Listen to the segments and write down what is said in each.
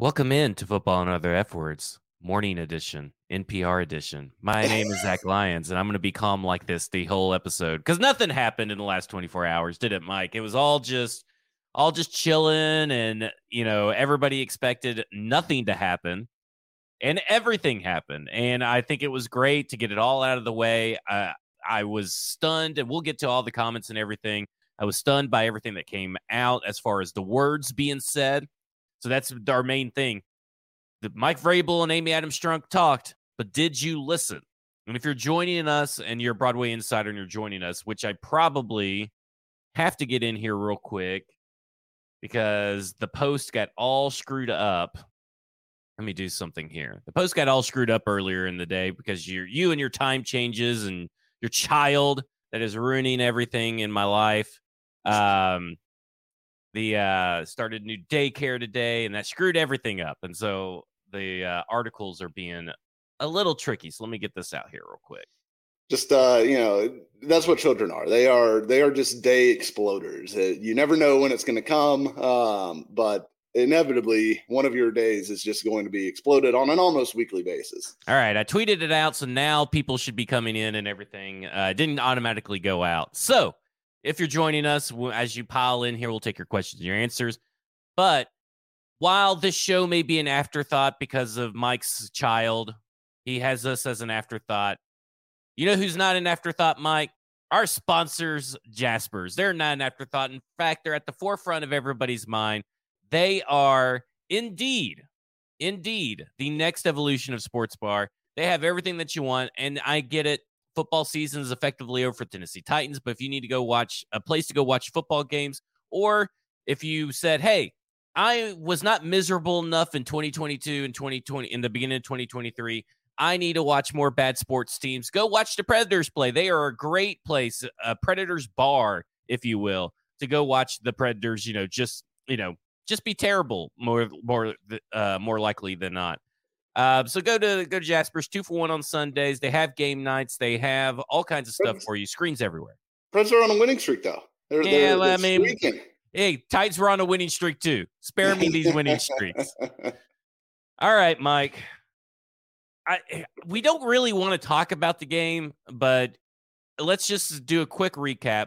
Welcome in to Football and Other F Words, Morning Edition, NPR Edition. My name is Zach Lyons, and I'm going to be calm like this the whole episode because nothing happened in the last 24 hours, did it, Mike? It was all just, all just chilling, and you know, everybody expected nothing to happen, and everything happened, and I think it was great to get it all out of the way. Uh, I was stunned, and we'll get to all the comments and everything. I was stunned by everything that came out as far as the words being said. So that's our main thing. The Mike Vrabel and Amy Adams Strunk talked, but did you listen? And if you're joining us and you're a Broadway insider and you're joining us, which I probably have to get in here real quick because the post got all screwed up. Let me do something here. The post got all screwed up earlier in the day because you you and your time changes and your child that is ruining everything in my life. Um, the uh, started new daycare today, and that screwed everything up. And so the uh, articles are being a little tricky. So let me get this out here real quick. Just uh, you know, that's what children are. They are they are just day exploders. Uh, you never know when it's going to come, um, but inevitably one of your days is just going to be exploded on an almost weekly basis. All right, I tweeted it out, so now people should be coming in and everything. Uh, didn't automatically go out. So if you're joining us as you pile in here, we'll take your questions and your answers. But while this show may be an afterthought because of Mike's child, he has us as an afterthought. You know who's not an afterthought, Mike? Our sponsors, Jaspers. They're not an afterthought. In fact, they're at the forefront of everybody's mind. They are indeed, indeed, the next evolution of Sports Bar. They have everything that you want. And I get it football season is effectively over for Tennessee Titans. But if you need to go watch a place to go watch football games, or if you said, hey, I was not miserable enough in 2022 and 2020 in the beginning of 2023. I need to watch more bad sports teams. Go watch the Predators play. They are a great place, a Predators bar, if you will, to go watch the Predators. You know, just you know, just be terrible more more uh, more likely than not. Uh, so go to go to Jasper's two for one on Sundays. They have game nights. They have all kinds of stuff for you. Screens everywhere. Preds are on a winning streak though. They're, yeah, they're, I mean, streaking. hey, Tides were on a winning streak too. Spare me these winning streaks. all right, Mike. I we don't really want to talk about the game, but let's just do a quick recap.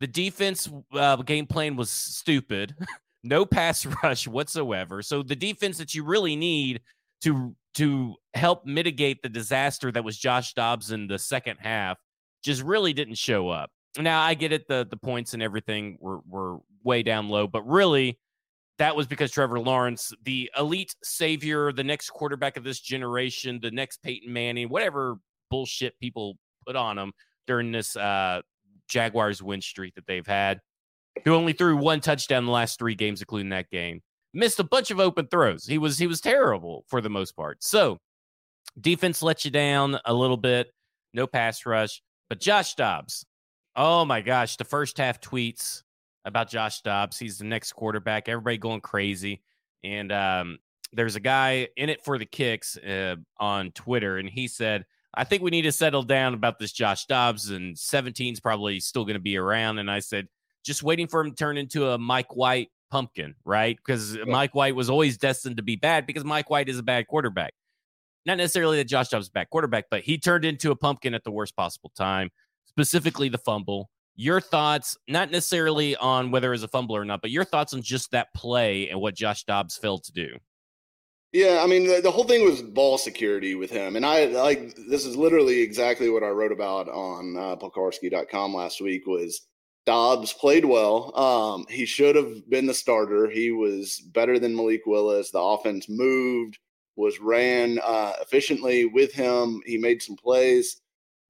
The defense uh, game plan was stupid. no pass rush whatsoever. So the defense that you really need to to help mitigate the disaster that was Josh Dobbs in the second half just really didn't show up. Now I get it, the the points and everything were were way down low, but really that was because Trevor Lawrence, the elite savior, the next quarterback of this generation, the next Peyton Manning, whatever bullshit people put on him during this uh, Jaguars win streak that they've had, who only threw one touchdown the last three games, including that game missed a bunch of open throws. He was he was terrible for the most part. So defense let you down a little bit. No pass rush, but Josh Dobbs. Oh my gosh, the first half tweets about Josh Dobbs. He's the next quarterback. Everybody going crazy. And um, there's a guy in it for the kicks uh, on Twitter, and he said, I think we need to settle down about this Josh Dobbs, and 17's probably still going to be around. And I said, just waiting for him to turn into a Mike White pumpkin, right? Because yeah. Mike White was always destined to be bad because Mike White is a bad quarterback. Not necessarily that Josh Dobbs is a bad quarterback, but he turned into a pumpkin at the worst possible time, specifically the fumble. Your thoughts, not necessarily on whether it's a fumble or not, but your thoughts on just that play and what Josh Dobbs failed to do. Yeah, I mean the, the, whole thing was ball security with him, and I like this is literally exactly what I wrote about on uh, Polkarski.com last week. Was Dobbs played well. Um, he should have been the starter. He was better than Malik Willis. The offense moved, was ran uh, efficiently with him. He made some plays,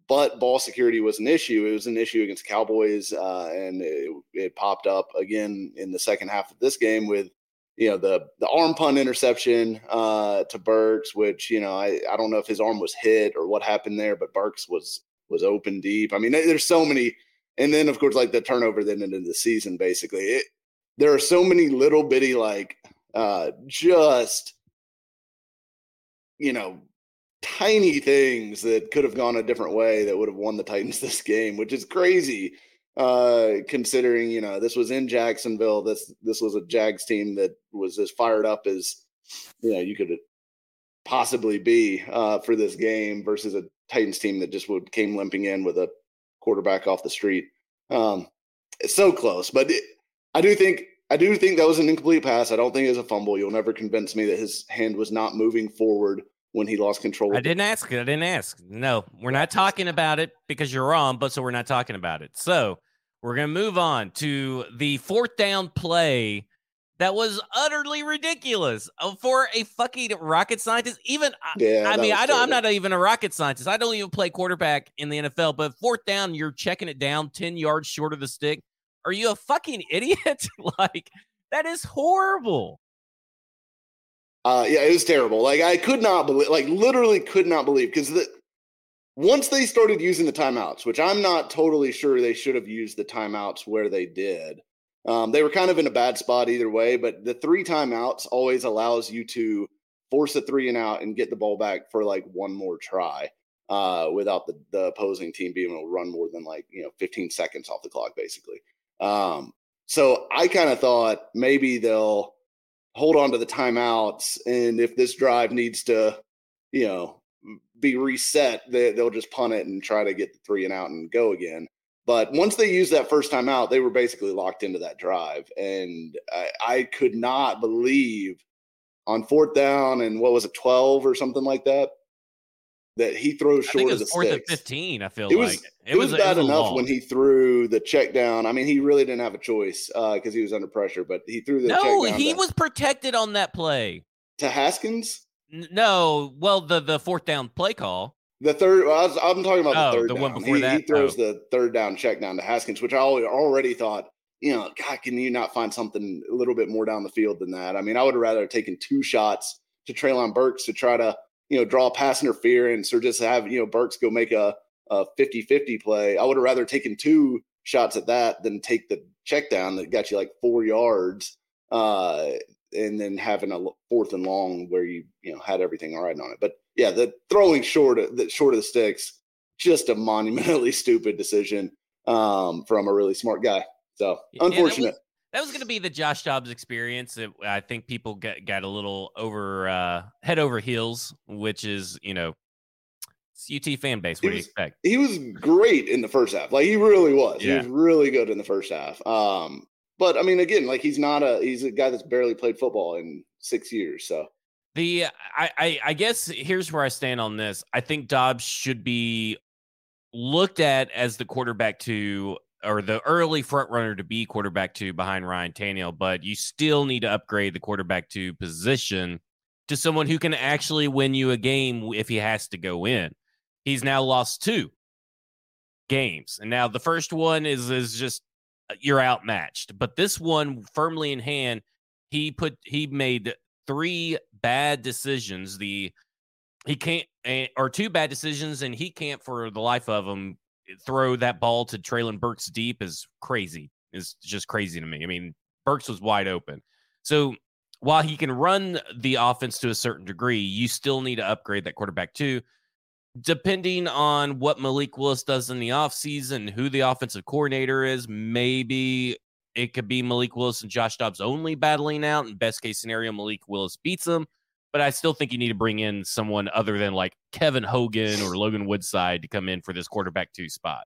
but ball security was an issue. It was an issue against Cowboys, uh, and it, it, popped up again in the second half of this game with you know the the arm punt interception uh, to Burks, which you know I I don't know if his arm was hit or what happened there, but Burks was was open deep. I mean, there's so many and then of course like the turnover then into the season basically. It, there are so many little bitty like uh just you know tiny things that could have gone a different way that would have won the titans this game which is crazy uh considering you know this was in jacksonville. This this was a jags team that was as fired up as you know you could possibly be uh, for this game versus a Titans team that just would came limping in with a quarterback off the street. Um, it's so close, but it, I do think I do think that was an incomplete pass. I don't think it was a fumble. You'll never convince me that his hand was not moving forward when he lost control. I didn't ask. I didn't ask. No, we're not talking about it because you're wrong. But so we're not talking about it. So we're gonna move on to the fourth down play that was utterly ridiculous uh, for a fucking rocket scientist. Even yeah, I mean, I don't. I'm not even a rocket scientist. I don't even play quarterback in the NFL. But fourth down, you're checking it down ten yards short of the stick. Are you a fucking idiot? like that is horrible. Uh, yeah, it was terrible. Like I could not believe, like literally could not believe because the once they started using the timeouts, which I'm not totally sure they should have used the timeouts where they did. Um, they were kind of in a bad spot either way, but the three timeouts always allows you to force a three and out and get the ball back for like one more try uh, without the, the opposing team being able to run more than like, you know, 15 seconds off the clock, basically. Um, so I kind of thought maybe they'll hold on to the timeouts. And if this drive needs to, you know, be reset, they, they'll just punt it and try to get the three and out and go again. But once they used that first time out, they were basically locked into that drive. And I, I could not believe on fourth down and what was it, 12 or something like that, that he throws short of the fourth sticks. and 15, I feel it like. Was, it, it was, was bad it was enough when he threw the check down. I mean, he really didn't have a choice because uh, he was under pressure, but he threw the no, he was protected on that play. To Haskins? No, well, the, the fourth down play call. The third, well, I am talking about oh, the third. The down. one before he, that. He throws oh. the third down check down to Haskins, which I already thought, you know, God, can you not find something a little bit more down the field than that? I mean, I would have rather taken two shots to Treylon Burks to try to, you know, draw pass interference or just have, you know, Burks go make a, a 50-50 play. I would have rather taken two shots at that than take the check down that got you like four yards. Uh, and then having a fourth and long where you you know had everything all right on it. But yeah, the throwing short of, the short of the sticks, just a monumentally stupid decision um, from a really smart guy. So unfortunate. that was, was going to be the Josh Dobbs experience. It, I think people got got a little over uh, head over heels, which is you know UT fan base. What do you expect? He was great in the first half. Like he really was. Yeah. He was really good in the first half. Um, but I mean, again, like he's not a he's a guy that's barely played football in six years. So the I, I, I guess here's where I stand on this. I think Dobbs should be looked at as the quarterback to or the early front runner to be quarterback to behind Ryan Tannehill, but you still need to upgrade the quarterback to position to someone who can actually win you a game if he has to go in. He's now lost two games. And now the first one is is just uh, you're outmatched. But this one firmly in hand, he put he made three bad decisions. The he can't or two bad decisions, and he can't for the life of him eh, throw that ball to Treylon Burks deep is crazy. Is just crazy to me. I mean, Burks was wide open. So while he can run the offense to a certain degree, you still need to upgrade that quarterback too depending on what Malik Willis does in the offseason, who the offensive coordinator is, maybe it could be Malik Willis and Josh Dobbs only battling out. In best case scenario, Malik Willis beats them. But I still think you need to bring in someone other than like Kevin Hogan or Logan Woodside to come in for this quarterback two spot.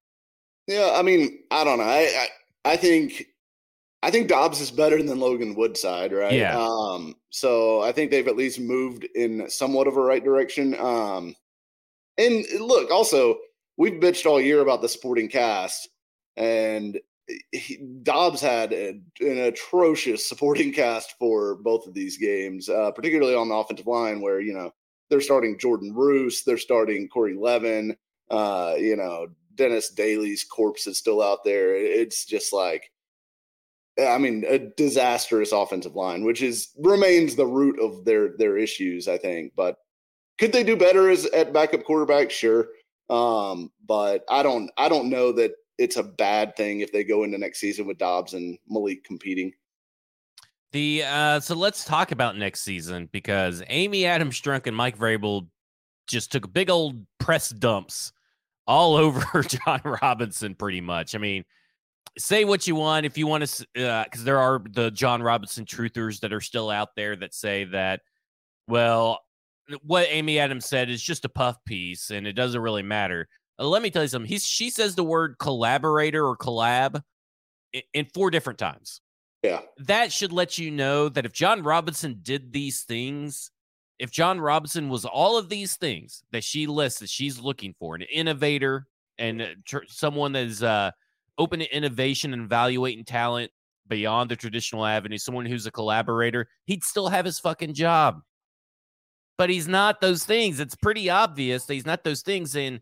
Yeah, I mean, I don't know. I, I, I think I think Dobbs is better than Logan Woodside, right? Yeah. Um, so I think they've at least moved in somewhat of a right direction. Um, and look, also, we've bitched all year about the supporting cast, and he, Dobbs had a, an atrocious supporting cast for both of these games, uh, particularly on the offensive line, where you know they're starting Jordan Roos, they're starting Corey Levin, uh, you know Dennis Daly's corpse is still out there. It's just like, I mean, a disastrous offensive line, which is remains the root of their their issues, I think. But could they do better as at backup quarterback? Sure. Um, but I don't I don't know that it's a bad thing if they go into next season with Dobbs and Malik competing. The uh, so let's talk about next season because Amy Adams Strunk and Mike Vrabel just took big old press dumps all over Jon Robinson, pretty much. I mean, say what you want if you want to, because uh, there are the Jon Robinson truthers that are still out there that say that Well, what Amy Adams said is just a puff piece, and it doesn't really matter. Uh, let me tell you something. He's she says the word collaborator or collab in, in four different times. Yeah, that should let you know that if Jon Robinson did these things, if Jon Robinson was all of these things that she lists that she's looking for, an innovator and uh, tr- someone that is uh, open to innovation and evaluating talent beyond the traditional avenue, someone who's a collaborator, he'd still have his fucking job but he's not those things. It's pretty obvious that he's not those things. And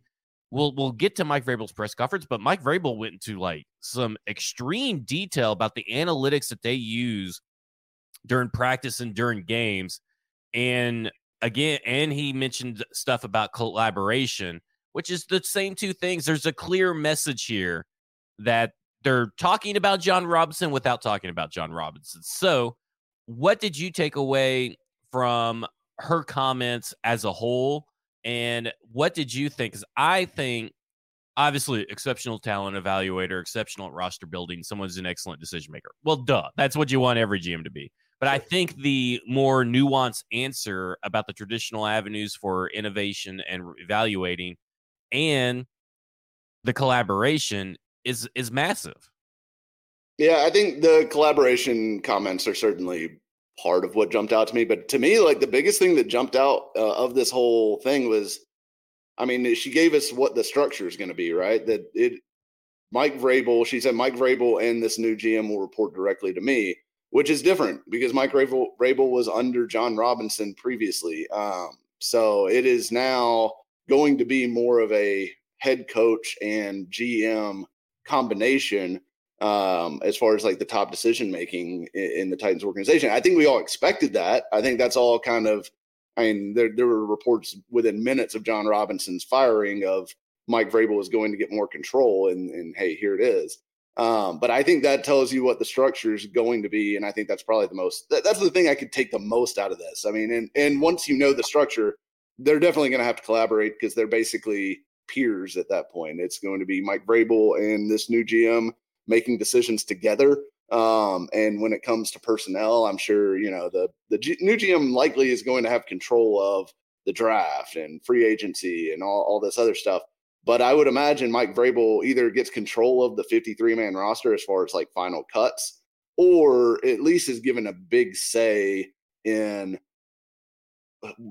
we'll we'll get to Mike Vrabel's press conference, but Mike Vrabel went into like some extreme detail about the analytics that they use during practice and during games. And again, and he mentioned stuff about collaboration, which is the same two things. There's a clear message here that they're talking about Jon Robinson without talking about Jon Robinson. So, what did you take away from her comments as a whole. And what did you think? Because I think, obviously, exceptional talent evaluator, exceptional roster building, someone's an excellent decision maker. Well, duh. That's what you want every GM to be. But I think the more nuanced answer about the traditional avenues for innovation and evaluating and the collaboration is is massive. Yeah, I think the collaboration comments are certainly part of what jumped out to me. But to me, like the biggest thing that jumped out uh, of this whole thing was, I mean, she gave us what the structure is going to be, right? That it, Mike Vrabel, she said Mike Vrabel and this new GM will report directly to me, which is different because Mike Vrabel, Vrabel was under Jon Robinson previously. Um, so it is now going to be more of a head coach and GM combination um, as far as like the top decision making in, in, the Titans organization. I think we all expected that. I think that's all kind of. I mean, there there were reports within minutes of Jon Robinson's firing of Mike Vrabel was going to get more control, and and hey, here it is. Um, but I think that tells you what the structure is going to be, and I think that's probably the most. That, that's the thing I could take the most out of this. I mean, and and once you know the structure, they're definitely going to have to collaborate because they're basically peers at that point. It's going to be Mike Vrabel and this new GM making decisions together. Um, and when it comes to personnel, I'm sure you know the the G- new GM likely is going to have control of the draft and free agency and all, all this other stuff. But I would imagine Mike Vrabel either gets control of the 53 man roster as far as like final cuts, or at least is given a big say in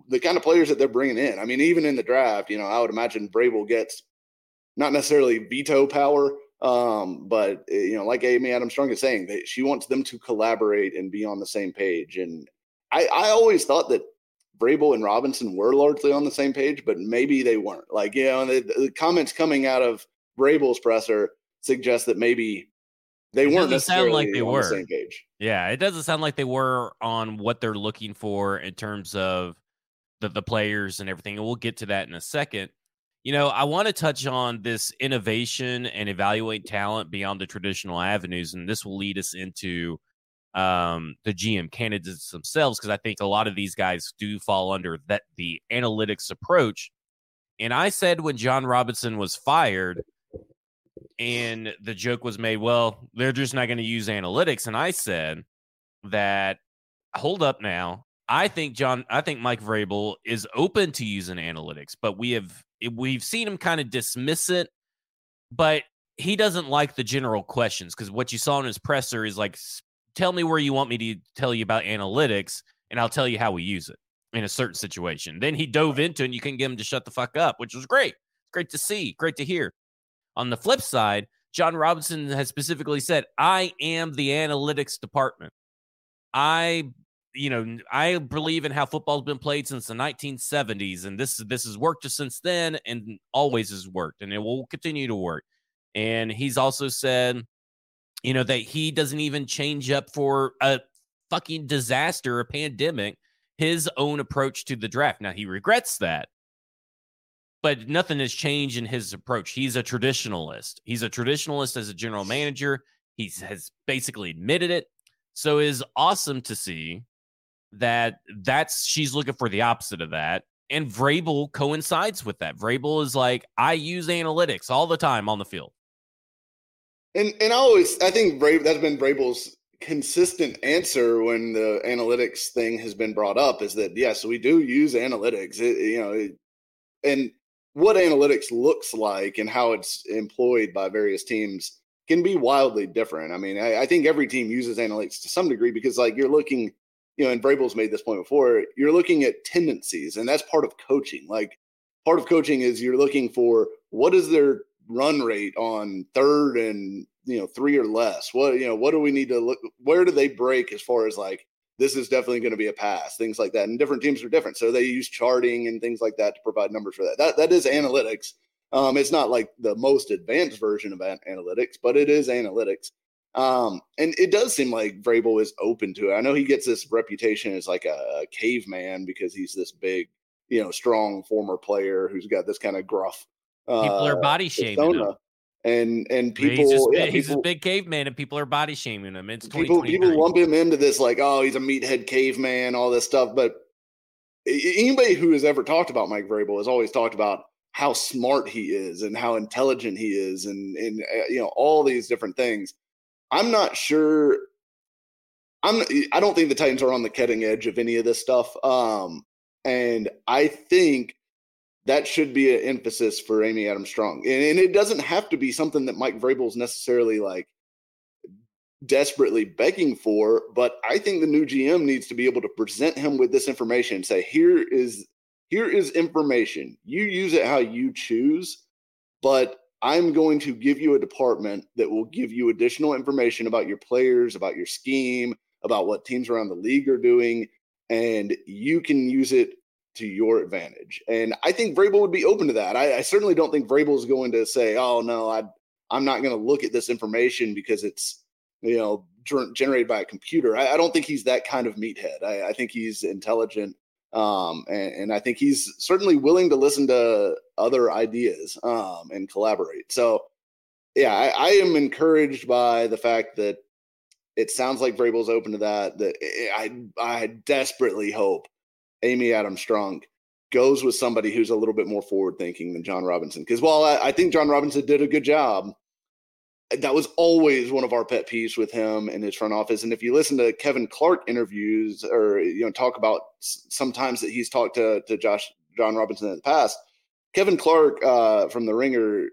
the kind of players that they're bringing in. I mean, even in the draft, you know, I would imagine Vrabel gets not necessarily veto power, um, but eh, you know, like Amy Adams Strunk is saying, that she wants them to collaborate and be on the same page. And I, I always thought that Vrabel and Robinson were largely on the same page, but maybe they weren't. Like, you know, the, the comments coming out of Vrabel's presser suggest that maybe they it weren't necessarily sound like they were. The same page. Yeah, it doesn't sound like they were on what they're looking for in terms of the, the players and everything. And we'll get to that in a second. You know, I want to touch on this innovation and evaluate talent beyond the traditional avenues, and this will lead us into um, the GM candidates themselves because I think a lot of these guys do fall under that the analytics approach. And I said when Jon Robinson was fired, and the joke was made, well, they're just not going to use analytics, and I said that hold up now. I think John, I think Mike Vrabel is open to using analytics, but we have eh, we've seen him kind of dismiss it, but he doesn't like the general questions because what you saw in his presser is like, tell me where you want me to tell you about analytics, and I'll tell you how we use it in a certain situation. Then he dove into and you can get him to shut the fuck up, which was great. Great to see, great to hear. On the flip side, Jon Robinson has specifically said, I am the analytics department. I you know, I believe in how football's been played since the 1970s, and this this has worked since then, and always has worked, and it will continue to work. And he's also said, you know, that he doesn't even change up for a fucking disaster, a pandemic, his own approach to the draft. Now he regrets that, but nothing has changed in his approach. He's a traditionalist. He's a traditionalist as a general manager. He has basically admitted it. So it is awesome to see that that's she's looking for the opposite of that. And Vrabel coincides with that. Vrabel is like, I use analytics all the time on the field. And and I always I think Vrabel that's been Vrabel's consistent answer when the analytics thing has been brought up is that yes, we do use analytics. It, you know, it, and what analytics looks like and how it's employed by various teams can be wildly different. I mean, I, I, think every team uses analytics to some degree because, like, you're looking, you know, and Vrabel's made this point before. You're looking at tendencies, and that's part of coaching. Like, part of coaching is you're looking for what is their run rate on third and you know three or less. What you know, what do we need to look? Where do they break as far as like this is definitely going to be a pass, things like that. And different teams are different, so they use charting and things like that to provide numbers for that. That that is analytics. Um, it's not like the most advanced version of analytics, but it is analytics. Um, and it does seem like Vrabel is open to it. I know he gets this reputation as like a, a caveman because he's this big, you know, strong former player who's got this kind of gruff. Uh, People are body shaming him and and people he's, just, yeah, he's people, a big caveman and people are body shaming him it's people people lump him into this like oh he's a meathead caveman all this stuff but anybody who has ever talked about mike Vrabel has always talked about how smart he is and how intelligent he is and and uh, you know all these different things i'm not sure i'm i don't think the titans are on the cutting edge of any of this stuff um and i think that should be an emphasis for Amy Adams Strunk. And, and, it doesn't have to be something that Mike Vrabel is necessarily like desperately begging for, but I think the new GM needs to be able to present him with this information and say, here is here is information. You use it how you choose, but I'm going to give you a department that will give you additional information about your players, about your scheme, about what teams around the league are doing, and you can use it to your advantage. And I think Vrabel would be open to that. I, I certainly don't think Vrabel is going to say, "Oh no, I I'm not going to look at this information because it's you know generated by a computer." I, I don't think he's that kind of meathead. I, I think he's intelligent, um, and, and, I think he's certainly willing to listen to other ideas um, and collaborate. So, yeah, I, I am encouraged by the fact that it sounds like Vrabel's open to that. That I I desperately hope Amy Adams Strunk goes with somebody who's a little bit more forward thinking than Jon Robinson. Because while I, I, think Jon Robinson did a good job, that was always one of our pet peeves with him and his front office. And if you listen to Kevin Clark interviews or you know talk about sometimes that he's talked to to Josh Jon Robinson in the past, Kevin Clark uh, from the Ringer,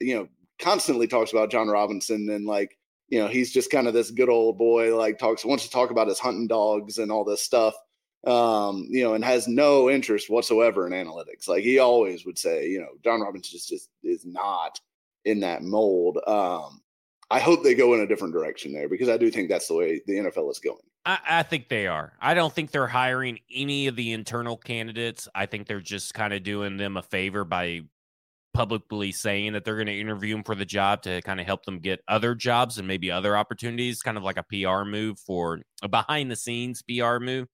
you know, constantly talks about Jon Robinson and like you know he's just kind of this good old boy like talks wants to talk about his hunting dogs and all this stuff um, you know, and has no interest whatsoever in analytics. Like he always would say, you know, jon Robinson just, just is not in that mold. Um, I hope they go in a different direction there because I do think that's the way the NFL is going. I, I, think they are. I don't think they're hiring any of the internal candidates. I think they're just kind of doing them a favor by publicly saying that they're going to interview them for the job to kind of help them get other jobs and maybe other opportunities, kind of like a PR move for a behind the scenes PR move.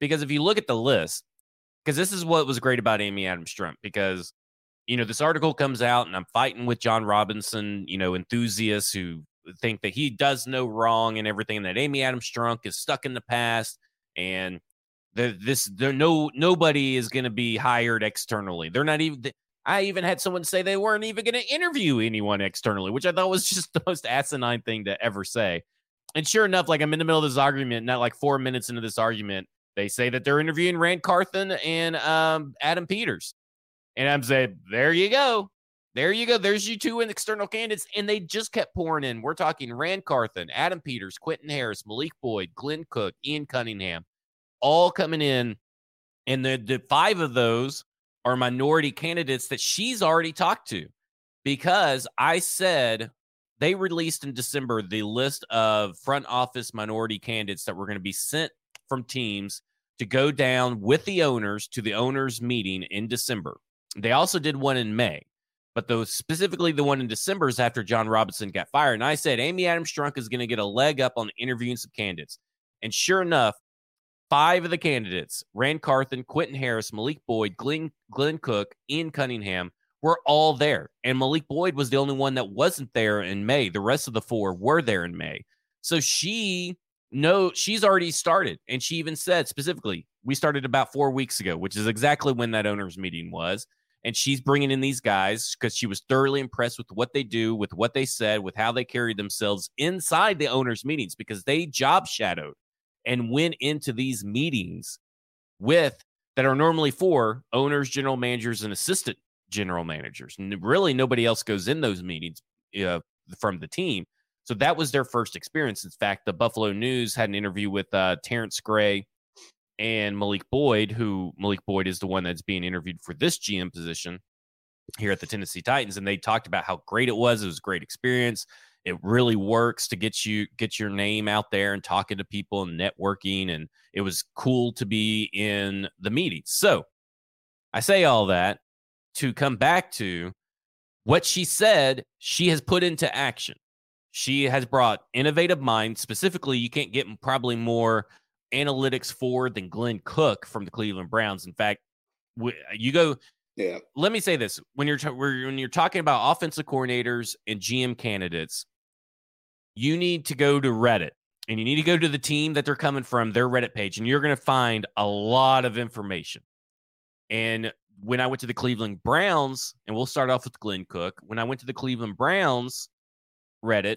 Because if you look at the list, because this is what was great about Amy Adams Strunk, because you know this article comes out and I'm fighting with Jon Robinson, you know, enthusiasts who think that he does no wrong and everything, that Amy Adams Strunk is stuck in the past and the, this there no nobody is going to be hired externally. They're not even. I even had someone say they weren't even going to interview anyone externally, which I thought was just the most asinine thing to ever say. And sure enough, like I'm in the middle of this argument, not like four minutes into this argument, they say that they're interviewing Ran Carthon and um, Adam Peters. And I'm saying, there you go. There you go. There's you two external candidates. And they just kept pouring in. We're talking Ran Carthon, Adam Peters, Quentin Harris, Malik Boyd, Glenn Cook, Ian Cunningham, all coming in. And the, the five of those are minority candidates that she's already talked to because I said they released in December the list of front office minority candidates that were going to be sent from teams to go down with the owners to the owners meeting in December. They also did one in May, but those specifically the one in December is after Jon Robinson got fired. And I said Amy Adams Strunk is going to get a leg up on interviewing some candidates. And sure enough, five of the candidates, Ran Carthon, Quentin Harris, Malik Boyd, Glenn, Glenn Cook, Ian Cunningham, were all there. And Malik Boyd was the only one that wasn't there in May. The rest of the four were there in May. So she no, she's already started. And she even said specifically, we started about four weeks ago, which is exactly when that owners meeting was. And she's bringing in these guys because she was thoroughly impressed with what they do, with what they said, with how they carried themselves inside the owners' meetings because they job shadowed and went into these meetings with that are normally for owners, general managers, and assistant general managers. And really, nobody else goes in those meetings uh, from the team. So that was their first experience. In fact, the Buffalo News had an interview with uh, Terrance Gray and Malik Boyd, who Malik Boyd is the one that's being interviewed for this GM position here at the Tennessee Titans, and they talked about how great it was. It was a great experience. It really works to get you get your name out there and talking to people and networking, and it was cool to be in the meetings. So I say all that to come back to what she said she has put into action. She has brought innovative minds. Specifically, you can't get probably more analytics forward than Glenn Cook from the Cleveland Browns. In fact, you go. Yeah. Let me say this: when you're when you're talking about offensive coordinators and GM candidates, you need to go to Reddit and you need to go to the team that they're coming from, their Reddit page, and you're going to find a lot of information. And when I went to the Cleveland Browns, and we'll start off with Glenn Cook. When I went to the Cleveland Browns Reddit,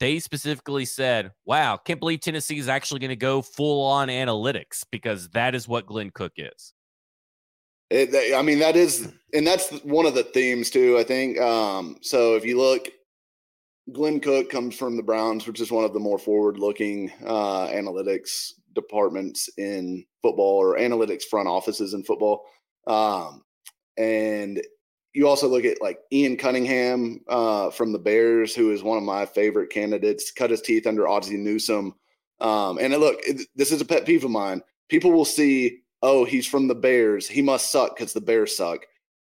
they specifically said, wow, can't believe Tennessee is actually going to go full on analytics because that is what Glenn Cook is. It, I mean, that is, and that's one of the themes too, I think. Um, so if you look, Glenn Cook comes from the Browns, which is one of the more forward looking uh, analytics departments in football or analytics front offices in football. Um, and you also look at like Ian Cunningham uh, from the Bears, who is one of my favorite candidates, cut his teeth under Ozzie Newsome. Um, and look, it, this is a pet peeve of mine. People will see, oh, he's from the Bears. He must suck because the Bears suck.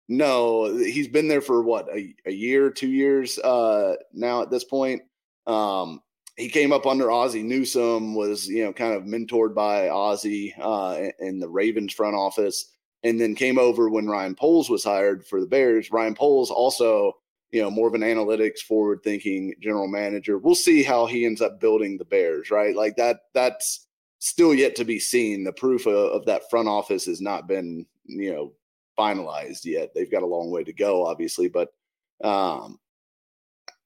No, he's been there for what, a, a year, two years uh, now at this point. Um, he came up under Ozzie Newsome, was, you know, kind of mentored by Ozzie uh, in the Ravens front office and then came over when Ryan Poles was hired for the Bears. Ryan Poles also, you know, more of an analytics forward thinking general manager. We'll see how he ends up building the Bears, right? Like that that's still yet to be seen. The proof of, of that front office has not been, you know, finalized yet. They've got a long way to go, obviously, but um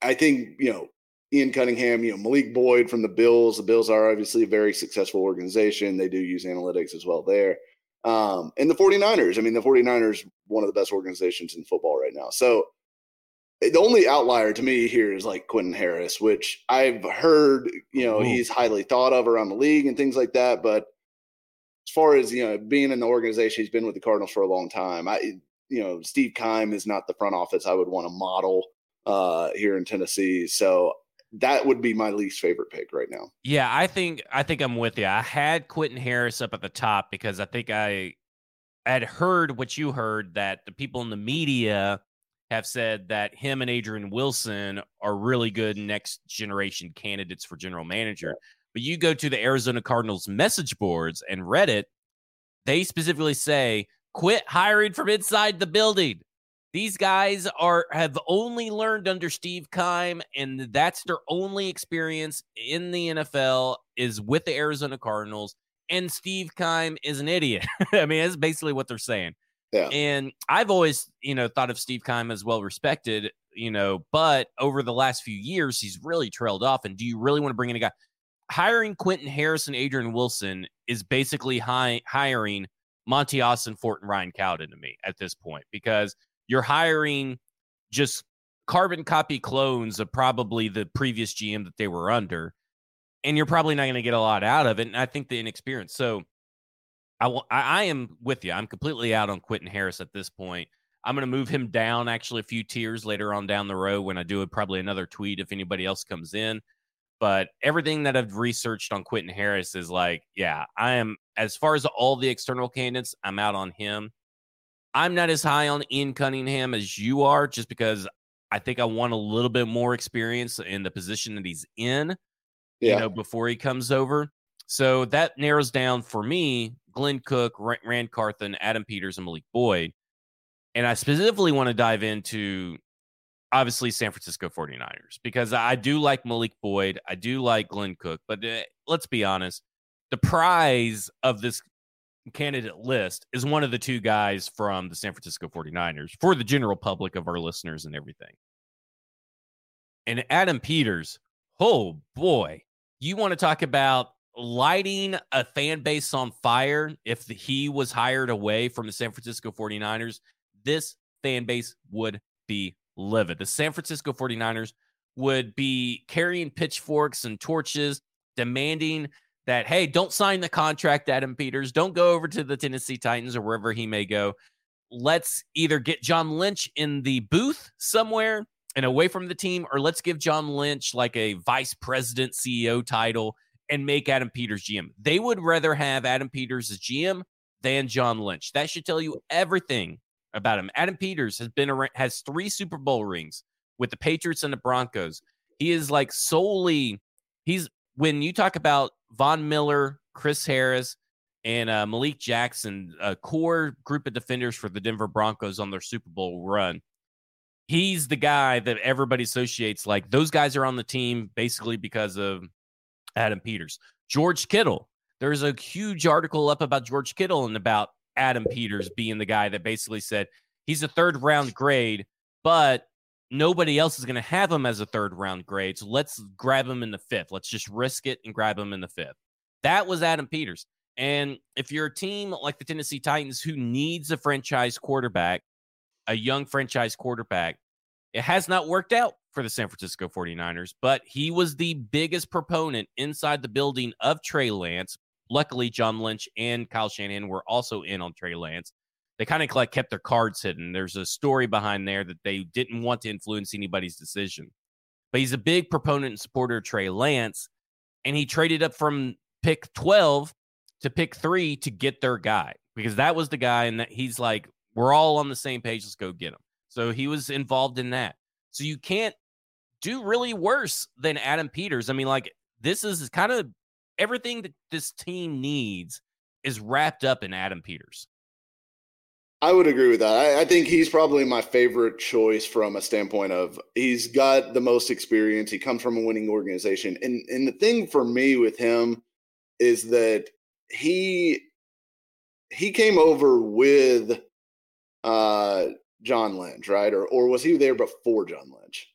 I think, you know, Ian Cunningham, you know, Malik Boyd from the Bills. The Bills are obviously a very successful organization. They do use analytics as well there. Um, and the 49ers, I mean, the 49ers, one of the best organizations in football right now. So the only outlier to me here is like Quentin Harris, which I've heard, you know, Ooh. he's highly thought of around the league and things like that. But as far as, you know, being in the organization, he's been with the Cardinals for a long time. I, you know, Steve Keim is not the front office I would want to model uh, here in Tennessee. So that would be my least favorite pick right now. Yeah, I think I think I'm with you. I had Quentin Harris up at the top because I think I had heard what you heard that the people in the media have said that him and Adrian Wilson are really good next generation candidates for general manager. Yeah. But you go to the Arizona Cardinals message boards and Reddit, they specifically say, quit hiring from inside the building. These guys are have only learned under Steve Keim, and that's their only experience in the NFL is with the Arizona Cardinals. And Steve Keim is an idiot. I mean, that's basically what they're saying. Yeah. And I've always, you know, thought of Steve Keim as well respected, you know, but over the last few years, he's really trailed off. And do you really want to bring in a guy? Hiring Quentin Harrison, Adrian Wilson is basically hi- hiring Austin, Fort, and Ryan Cowden to me at this point because – you're hiring just carbon copy clones of probably the previous GM that they were under, and you're probably not going to get a lot out of it. And I think the inexperience. So I, will, I, I am with you. I'm completely out on Quentin Harris at this point. I'm going to move him down actually a few tiers later on down the road when I do probably another tweet if anybody else comes in. But everything that I've researched on Quentin Harris is like, yeah, I am as far as all the external candidates, I'm out on him. I'm not as high on Ian Cunningham as you are, just because I think I want a little bit more experience in the position that he's in, yeah. you know, before he comes over. So that narrows down for me Glenn Cook, Ran Carthon, Adam Peters, and Malik Boyd. And I specifically want to dive into obviously San Francisco 49ers because I do like Malik Boyd. I do like Glenn Cook. But uh, let's be honest, the prize of this candidate list is one of the two guys from the San Francisco 49ers for the general public of our listeners and everything. And Adam Peters, oh boy, you want to talk about lighting a fan base on fire if he was hired away from the San Francisco 49ers, this fan base would be livid. The San Francisco 49ers would be carrying pitchforks and torches, demanding that, hey, don't sign the contract, Adam Peters. Don't go over to the Tennessee Titans or wherever he may go. Let's either get John Lynch in the booth somewhere and away from the team, or let's give John Lynch like a vice president CEO title and make Adam Peters GM. They would rather have Adam Peters as GM than John Lynch. That should tell you everything about him. Adam Peters has been around, has three Super Bowl rings with the Patriots and the Broncos. He is like solely he's when you talk about Von Miller, Chris Harris, and uh, Malik Jackson, a core group of defenders for the Denver Broncos on their Super Bowl run. He's the guy that everybody associates like those guys are on the team basically because of Adam Peters. George Kittle. There's a huge article up about George Kittle and about Adam Peters being the guy that basically said he's a third round grade, but nobody else is going to have him as a third round grade. So let's grab him in the fifth. Let's just risk it and grab him in the fifth. That was Adam Peters. And if you're a team like the Tennessee Titans who needs a franchise quarterback, a young franchise quarterback, it has not worked out for the San Francisco 49ers, but he was the biggest proponent inside the building of Trey Lance. Luckily, John Lynch and Kyle Shanahan were also in on Trey Lance. They kind of like kept their cards hidden. There's a story behind there that they didn't want to influence anybody's decision. But he's a big proponent and supporter of Trey Lance, and he traded up from pick 12 to pick three to get their guy because that was the guy, and that he's like, we're all on the same page. Let's go get him. So he was involved in that. So you can't do really worse than Adam Peters. I mean, like this is kind of everything that this team needs is wrapped up in Adam Peters. I would agree with that. I, I, think he's probably my favorite choice from a standpoint of he's got the most experience. He comes from a winning organization, and and the thing for me with him is that he he came over with uh John Lynch, right? Or or was he there before John Lynch?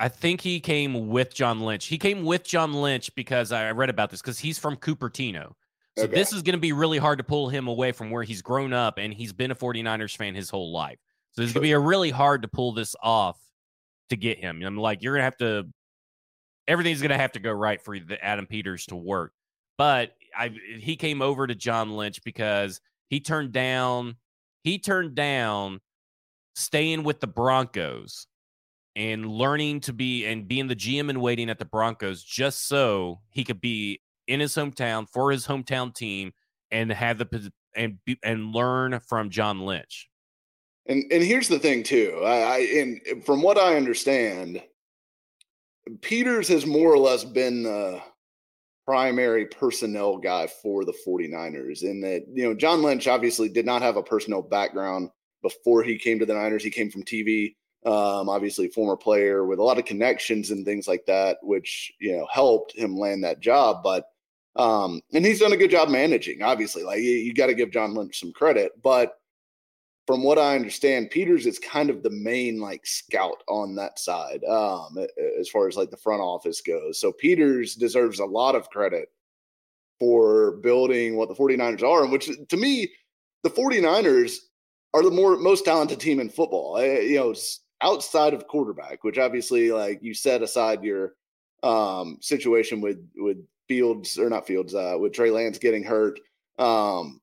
I think he came with John Lynch. He came with John Lynch because I read about this because he's from Cupertino. So okay. this is going to be really hard to pull him away from where he's grown up and he's been a 49ers fan his whole life. So it's going to be a really hard to pull this off to get him. I'm like, you're going to have to, everything's going to have to go right for the Adam Peters to work. But I, he came over to John Lynch because he turned down, he turned down staying with the Broncos and learning to be and being the GM and waiting at the Broncos just so he could be in his hometown for his hometown team and have the and and learn from John Lynch. And and here's the thing too. I, I and from what I understand, Peters has more or less been the primary personnel guy for the 49ers in that, you know, John Lynch obviously did not have a personnel background before he came to the Niners. He came from TV um, obviously former player with a lot of connections and things like that, which you know helped him land that job. But um, and he's done a good job managing. Obviously, like you, you got to give John Lynch some credit. But from what I understand, Peters is kind of the main like scout on that side um, as far as like the front office goes. So Peters deserves a lot of credit for building what the 49ers are, and which to me, the 49ers are the more most talented team in football. I, you know, outside of quarterback, which obviously like you set aside your um situation with with Fields or not Fields, uh with Trey Lance getting hurt. Um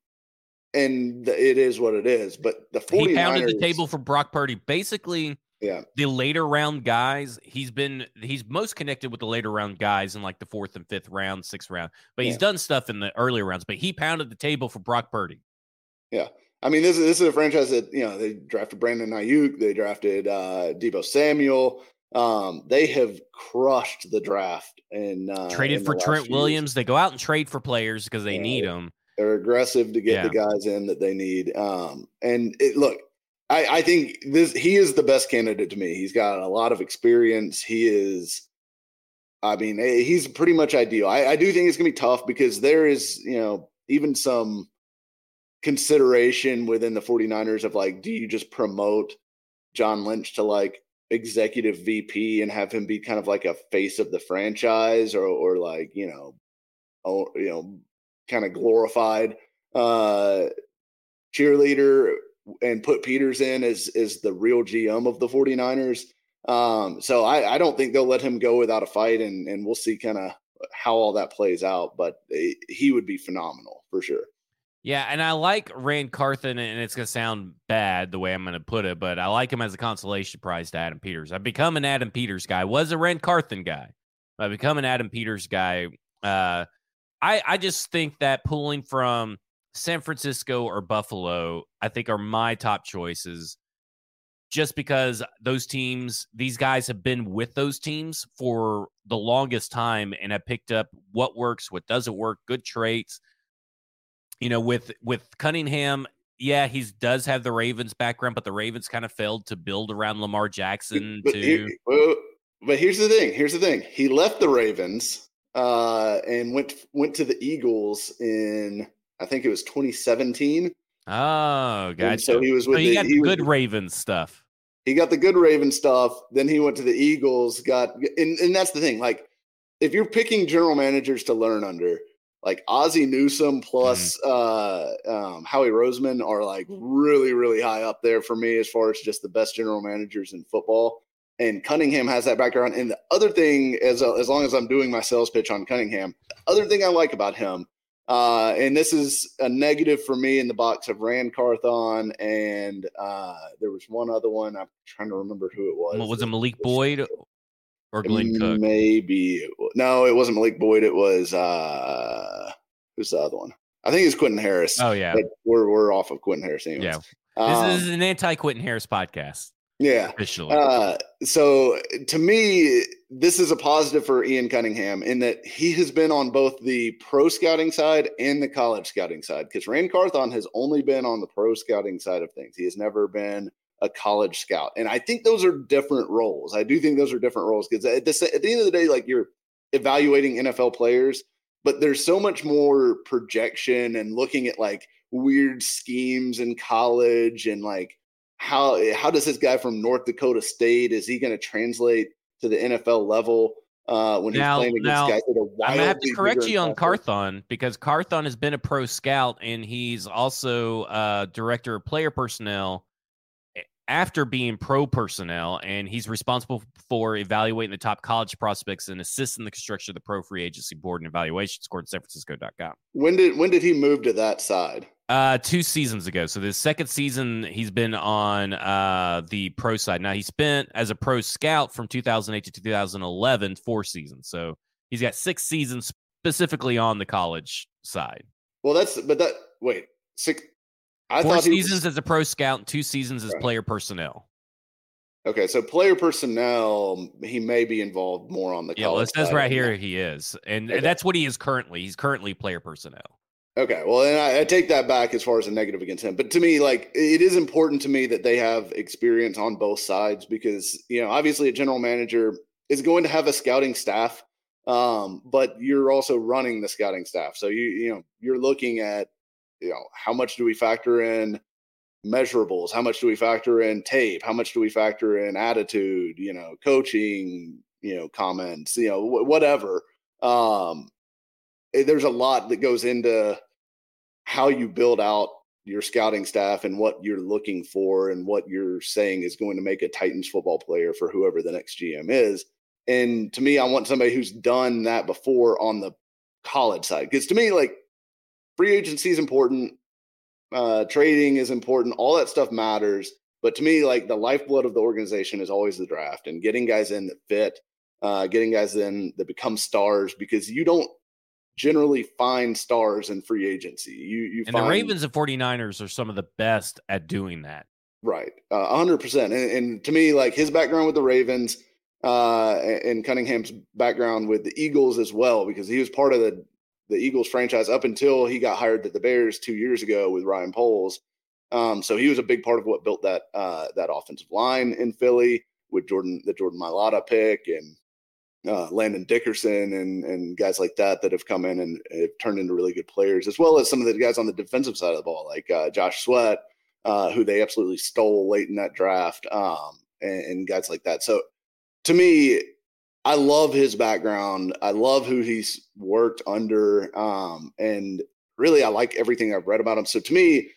and it is what it is. But the 49ers, he pounded the table for Brock Purdy. Basically, yeah, the later round guys. He's been he's most connected with the later round guys in like the fourth and fifth round, sixth round. But he's yeah. done stuff in the earlier rounds. But he pounded the table for Brock Purdy. Yeah, I mean, this is this is a franchise that you know they drafted Brandon Aiyuk, they drafted uh, Deebo Samuel. Um, they have crushed the draft and uh, traded for Trent Williams. Years. They go out and trade for players because they yeah, need them. They're aggressive to get yeah. the guys in that they need. Um, and it, look, I, I think this he is the best candidate to me. He's got a lot of experience. He is. I mean, eh, he's pretty much ideal. I, I do think it's gonna be tough because there is, you know, even some consideration within the 49ers of like, do you just promote John Lynch to like executive VP and have him be kind of like a face of the franchise or or like, you know, you know, kind of glorified uh cheerleader and put Peters in as as the real GM of the 49ers. Um, so I, I don't think they'll let him go without a fight, and and we'll see kind of how all that plays out. But he would be phenomenal for sure. Yeah, and I like Ran Carthon, and it's gonna sound bad the way I'm gonna put it, but I like him as a consolation prize to Adam Peters. I've become an Adam Peters guy. Was a Ran Carthon guy. I've become an Adam Peters guy. Uh, I I just think that pulling from San Francisco or Buffalo, I think are my top choices. Just because those teams, these guys have been with those teams for the longest time and have picked up what works, what doesn't work, good traits. You know, with with Cunningham, yeah, he does have the Ravens background, but the Ravens kind of failed to build around Lamar Jackson. But, to... here, but here's the thing. Here's the thing. He left the Ravens uh, and went went to the Eagles in I think it was 2017. Oh, gotcha. so he was with so he the, got he good was, Raven stuff. He got the good Raven stuff. Then he went to the Eagles. Got and, and that's the thing. Like, if you're picking general managers to learn under, like Ozzie Newsome plus mm. uh, um, Howie Roseman are like really, really high up there for me as far as just the best general managers in football. And Cunningham has that background. And the other thing, as as long as I'm doing my sales pitch on Cunningham, the other thing I like about him uh, and this is a negative for me in the box of Ran Carthon, and uh, there was one other one. I'm trying to remember who it was. Was it Malik Boyd or Glenn Cook? Maybe. no, it wasn't Malik Boyd. It was uh, who's the other one? I think it's Quentin Harris. Oh yeah, we're we're off of Quentin Harris. Anyways. Yeah, um, this is an anti Quentin Harris podcast. Yeah. Officially. Uh, so to me, this is a positive for Ian Cunningham in that he has been on both the pro scouting side and the college scouting side. Because Ran Carthon has only been on the pro scouting side of things. He has never been a college scout. And I think those are different roles. I do think those are different roles because at, at the end of the day, like you're evaluating NFL players, but there's so much more projection and looking at like weird schemes in college and like how how does this guy from North Dakota State is he going to translate to the NFL level uh, when now, he's playing against now, guys that are wildly I'm gonna have to correct you on? Carthon because Carthon has been a pro scout and he's also uh, director of player personnel after being pro personnel, and he's responsible for evaluating the top college prospects and assisting the construction of the pro free agency board and evaluation scored at sanfrancisco.com. When did when did he move to that side? Uh, two seasons ago. So the second season he's been on uh the pro side. Now he spent as a pro scout from 2008 to 2011, four seasons. So he's got six seasons specifically on the college side. Well, that's but that wait six. I four seasons was, as a pro scout and two seasons as right. player personnel. Okay, so player personnel, he may be involved more on the. Yeah, well, it says right here he is, and, okay. and that's what he is currently. He's currently player personnel. Okay, well, and I, I, take that back as far as a negative against him. But to me, like it is important to me that they have experience on both sides because you know, obviously, a general manager is going to have a scouting staff, um, but you're also running the scouting staff. So you you know, you're looking at you know how much do we factor in measurables? How much do we factor in tape? How much do we factor in attitude? You know, coaching. You know, comments. You know, wh- whatever. Um, eh, there's a lot that goes into how you build out your scouting staff and what you're looking for and what you're saying is going to make a Titans football player for whoever the next GM is. And to me, I want somebody who's done that before on the college side. Because to me, like free agency is important, uh, trading is important, all that stuff matters. But to me, like the lifeblood of the organization is always the draft and getting guys in that fit, uh, getting guys in that become stars because you don't generally find stars in free agency. You you and find, the Ravens and 49ers are some of the best at doing that. Right. Uh, 100%. And, and to me like his background with the Ravens uh and Cunningham's background with the Eagles as well because he was part of the the Eagles franchise up until he got hired to the Bears 2 years ago with Ryan Poles. Um so he was a big part of what built that uh that offensive line in Philly with Jordan the Jordan Mailata pick and uh, Landon Dickerson and and guys like that that have come in and have turned into really good players, as well as some of the guys on the defensive side of the ball, like uh, Josh Sweat, uh, who they absolutely stole late in that draft, um, and, and guys like that. So to me, I love his background. I love who he's worked under, um, and really, I like everything I've read about him. So to me,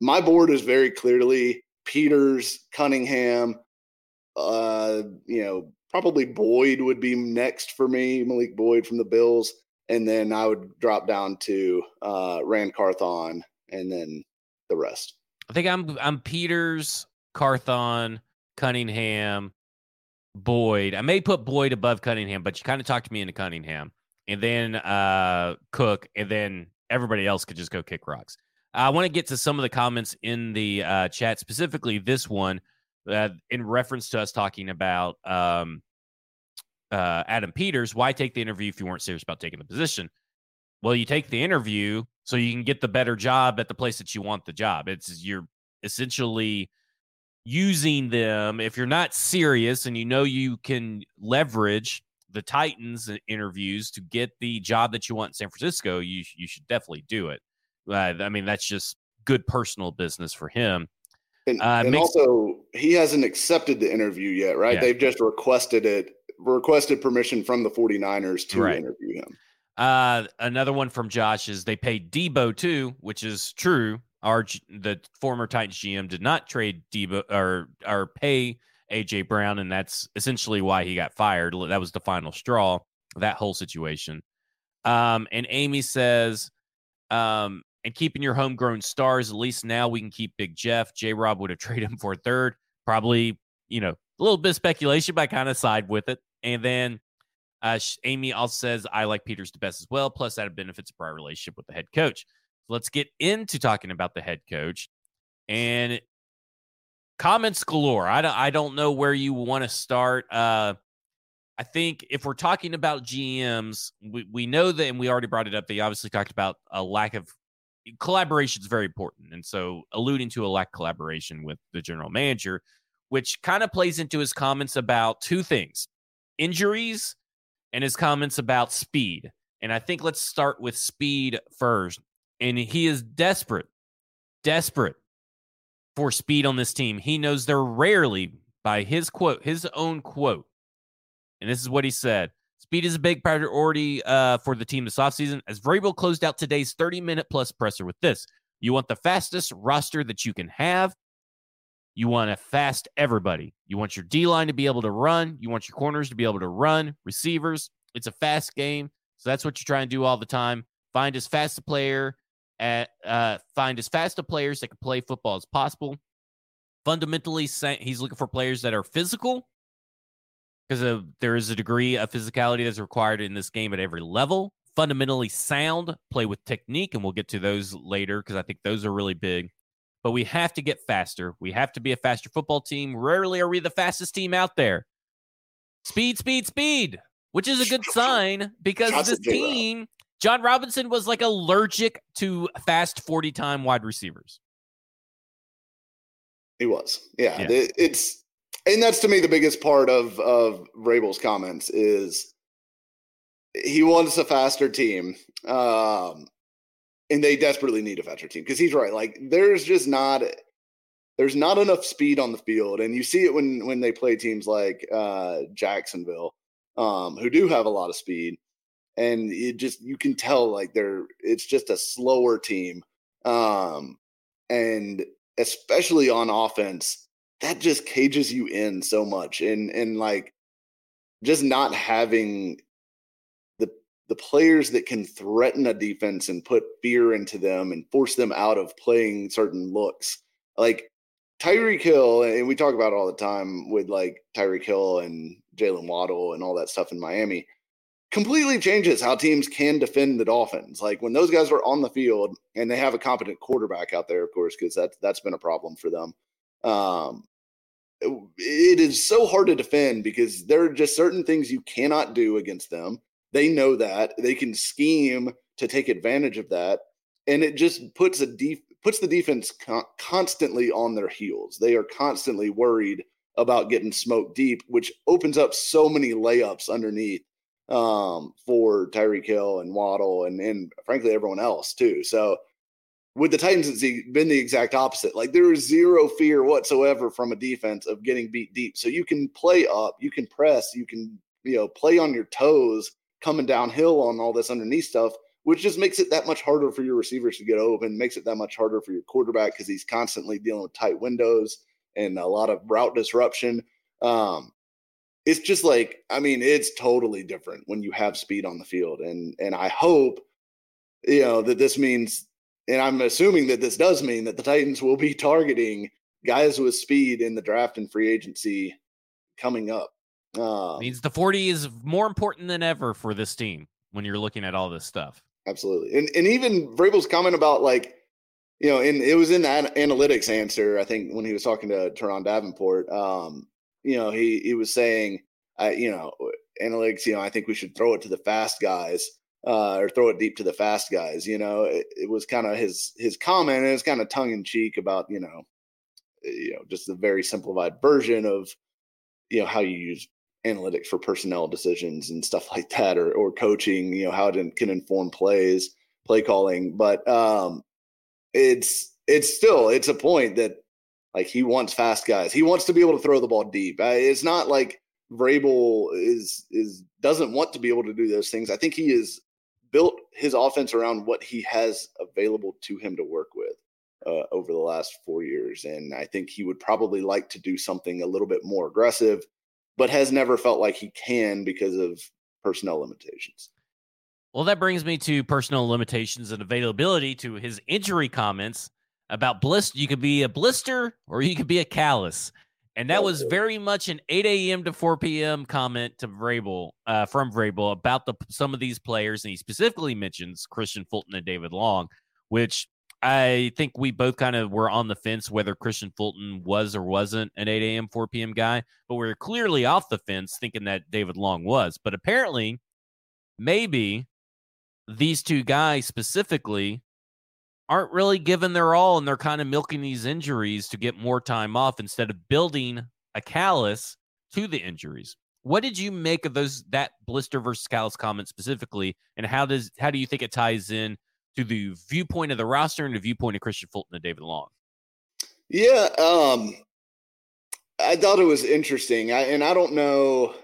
my board is very clearly Peters, Cunningham, uh, you know, probably Boyd would be next for me, Malik Boyd from the Bills, and then I would drop down to uh, Ran Carthon, and then the rest. I think I'm I'm Peters, Carthon, Cunningham, Boyd. I may put Boyd above Cunningham, but you kind of talked me into Cunningham, and then uh, Cook, and then everybody else could just go kick rocks. I want to get to some of the comments in the uh, chat, specifically this one uh, in reference to us talking about um, uh, Adam Peters. Why take the interview if you weren't serious about taking the position? Well, you take the interview so you can get the better job at the place that you want the job. It's you're essentially using them. If you're not serious and you know you can leverage the Titans interviews to get the job that you want in San Francisco, you you should definitely do it. Uh, I mean, that's just good personal business for him. And, uh, and makes, also, he hasn't accepted the interview yet, right? Yeah. They've just requested it, requested permission from the 49ers to right. interview him. Uh, another one from Josh is they paid Deebo too, which is true. Our the former Titans GM did not trade Deebo or or pay AJ Brown, and that's essentially why he got fired. That was the final straw. That whole situation. Um, and Amy says, um, and keeping your homegrown stars. At least now we can keep Big Jeff. J Rob would have traded him for a third. Probably, you know, a little bit of speculation, but I kind of side with it. And then uh, Amy also says, I like Peters the best as well. Plus, that benefits a prior relationship with the head coach. Let's get into talking about the head coach and comments galore. I don't, I don't know where you want to start. Uh, I think if we're talking about GMs, we, we know that, and we already brought it up, they obviously talked about a lack of collaboration is very important. And so alluding to a lack collaboration with the general manager, which kind of plays into his comments about two things injuries and his comments about speed. And I think let's start with speed first. And he is desperate, desperate for speed on this team. He knows they're rarely, by his quote, his own quote, and this is what he said Speed is a big priority uh, for the team this offseason, as Vrabel closed out today's 30 minute plus presser with this. You want the fastest roster that you can have. You want to fast everybody. You want your D line to be able to run. You want your corners to be able to run, receivers. It's a fast game. So that's what you're trying to do all the time. Find as fast a player at uh, find as fast a players that can play football as possible. Fundamentally, he's looking for players that are physical because there is a degree of physicality that's required in this game at every level. Fundamentally sound, play with technique, and we'll get to those later because I think those are really big. But we have to get faster. We have to be a faster football team. Rarely are we the fastest team out there. Speed, speed, speed, which is a good sign because this team, Jon Robinson was like allergic to fast 40 time wide receivers. He was. Yeah. yeah. It's and that's to me the biggest part of of Vrabel's comments is he wants a faster team, um, and they desperately need a faster team because he's right. Like there's just not there's not enough speed on the field, and you see it when when they play teams like uh, Jacksonville, um, who do have a lot of speed, and it just you can tell like they're it's just a slower team, um, and especially on offense that just cages you in so much and and like just not having the the players that can threaten a defense and put fear into them and force them out of playing certain looks. Like Tyreek Hill, and we talk about it all the time with like Tyreek Hill and Jaylen Waddle and all that stuff in Miami, completely changes how teams can defend the Dolphins. Like when those guys are on the field and they have a competent quarterback out there, of course, because that's that's been a problem for them. Um, it is so hard to defend because there are just certain things you cannot do against them. They know that they can scheme to take advantage of that, and it just puts a def- puts the defense con- constantly on their heels. They are constantly worried about getting smoked deep, which opens up so many layups underneath um, for Tyreek Hill and Waddle and and frankly everyone else too. So with the Titans, it's been the exact opposite. Like there is zero fear whatsoever from a defense of getting beat deep. So you can play up, you can press, you can you know play on your toes coming downhill on all this underneath stuff, which just makes it that much harder for your receivers to get open, makes it that much harder for your quarterback because he's constantly dealing with tight windows and a lot of route disruption. Um, it's just like, I mean, it's totally different when you have speed on the field. And and I hope, you know, that this means, and I'm assuming that this does mean that the Titans will be targeting guys with speed in the draft and free agency coming up. Um, means the 40 is more important than ever for this team when you're looking at all this stuff. Absolutely. And and even Vrabel's comment about like, you know, and it was in that analytics answer, I think, when he was talking to Turron Davenport. Um, you know, he he was saying, uh, you know, analytics, you know, I think we should throw it to the fast guys. Uh, or throw it deep to the fast guys. You know, it, it was kind of his his comment, and it's kind of tongue in cheek about you know, you know, just a very simplified version of you know how you use analytics for personnel decisions and stuff like that, or or coaching, you know, how it can inform plays, play calling. But um, it's it's still it's a point that like he wants fast guys. He wants to be able to throw the ball deep. It's not like Vrabel is is doesn't want to be able to do those things. I think he is built his offense around what he has available to him to work with uh, over the last four years, and I think he would probably like to do something a little bit more aggressive but has never felt like he can because of personnel limitations. Well, that brings me to personal limitations and availability to his injury comments about blister. You could be a blister or you could be a callus. And that was very much an 8 a.m. to 4 p.m. comment to Vrabel, uh, from Vrabel about the some of these players, and he specifically mentions Kristian Fulton and David Long, which I think we both kind of were on the fence whether Kristian Fulton was or wasn't an 8 a.m., 4 p.m. guy, but we are clearly off the fence thinking that David Long was. But apparently, maybe these two guys specifically aren't really giving their all and they're kind of milking these injuries to get more time off instead of building a callus to the injuries. What did you make of those that blister versus callus comment specifically, and how does how do you think it ties in to the viewpoint of the roster and the viewpoint of Kristian Fulton and David Long? Yeah, um, I thought it was interesting. I, and I don't know,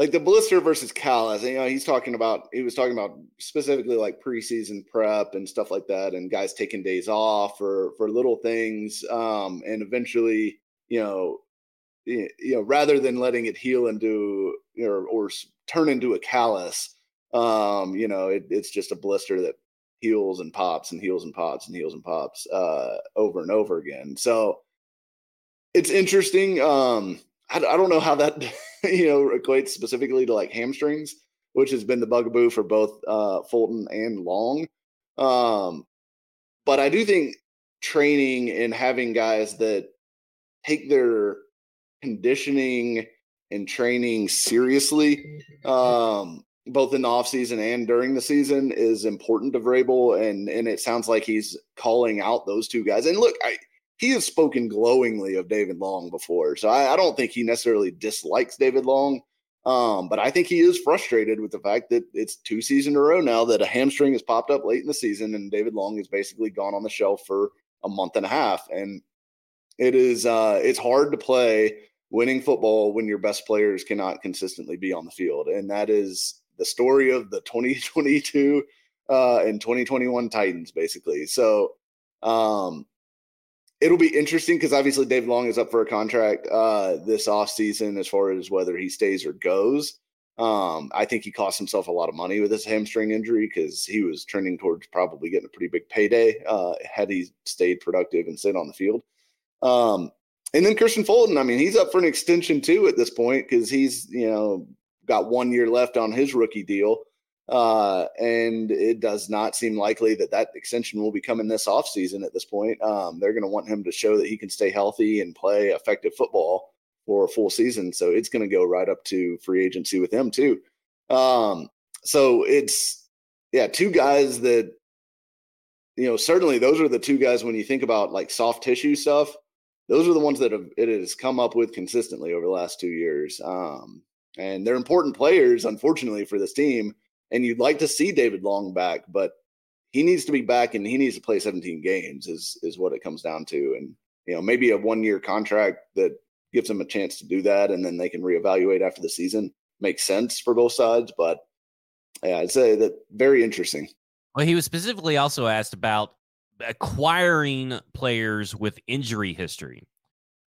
like the blister versus callus. You know, he's talking about he was talking about specifically like preseason prep and stuff like that, and guys taking days off for for little things, um, and eventually, you know, you know, rather than letting it heal into or or turn into a callus, um, you know, it, it's just a blister that heals and pops and heals and pops and heals and pops uh, over and over again. So it's interesting. Um, I, I don't know how that you know equates specifically to like hamstrings, which has been the bugaboo for both uh, Fulton and Long. Um, but I do think training and having guys that take their conditioning and training seriously um, both in the offseason and during the season is important to Vrabel. And and it sounds like he's calling out those two guys. And look, I he has spoken glowingly of David Long before. So I, I don't think he necessarily dislikes David Long. Um, but I think he is frustrated with the fact that it's two seasons in a row now that a hamstring has popped up late in the season and David Long has basically gone on the shelf for a month and a half. And it is uh it's hard to play winning football when your best players cannot consistently be on the field. And that is the story of the 2022 uh, and 2021 Titans, basically. So um, it'll be interesting because obviously Dave Long is up for a contract uh, this offseason as far as whether he stays or goes. Um, I think he cost himself a lot of money with his hamstring injury because he was trending towards probably getting a pretty big payday uh, had he stayed productive and stayed on the field. Um, and then Kristian Fulton, I mean, he's up for an extension too at this point because he's, you know, got one year left on his rookie deal. Uh, and it does not seem likely that that extension will be coming this offseason at this point. Um, they're going to want him to show that he can stay healthy and play effective football for a full season. So it's going to go right up to free agency with him, too. Um, so it's, yeah, two guys that, you know, certainly those are the two guys when you think about like soft tissue stuff those are the ones that have, it has come up with consistently over the last two years. Um, and they're important players, unfortunately, for this team. And you'd like to see David Long back, but he needs to be back and he needs to play 17 games is is what it comes down to. And you know, maybe a one year contract that gives them a chance to do that, and then they can reevaluate after the season makes sense for both sides. But yeah, I'd say that very interesting. Well, he was specifically also asked about acquiring players with injury history,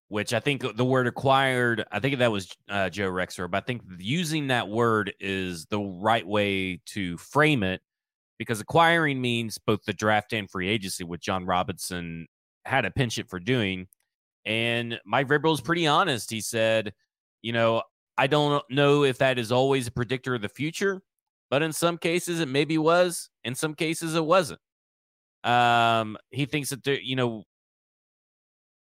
which I think the word acquired, I think that was uh, Joe Rexer, but I think using that word is the right way to frame it because acquiring means both the draft and free agency, which Jon Robinson had a penchant for doing. And Mike Vrabel is pretty honest. He said, you know, I don't know if that is always a predictor of the future, but in some cases it maybe was. In some cases it wasn't. Um, he thinks that there, you know,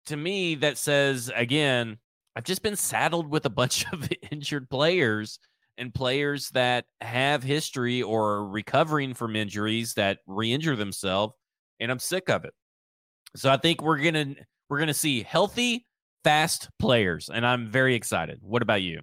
to me that says again, I've just been saddled with a bunch of injured players and players that have history or recovering from injuries that re-injure themselves, and I'm sick of it. So I think we're gonna we're gonna see healthy, fast players, and I'm very excited. What about you?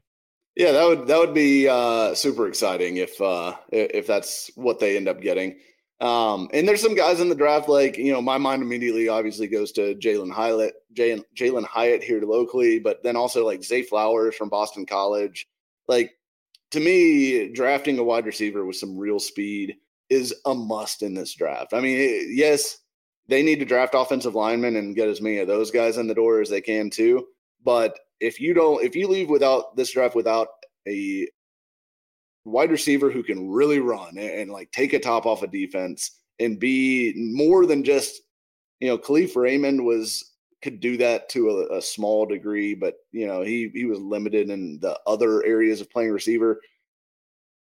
Yeah, that would that would be uh, super exciting if uh, if that's what they end up getting. Um, and there's some guys in the draft, like, you know, my mind immediately obviously goes to Jalin Hyatt, Jalin Hyatt here locally, but then also like Zay Flowers from Boston College. Like, to me, drafting a wide receiver with some real speed is a must in this draft. I mean, yes, they need to draft offensive linemen and get as many of those guys in the door as they can too. But if you don't, if you leave without this draft without a wide receiver who can really run and, and, like take a top off a of defense and be more than just, you know, Kalif Raymond was could do that to a, a, small degree, but you know, he he was limited in the other areas of playing receiver.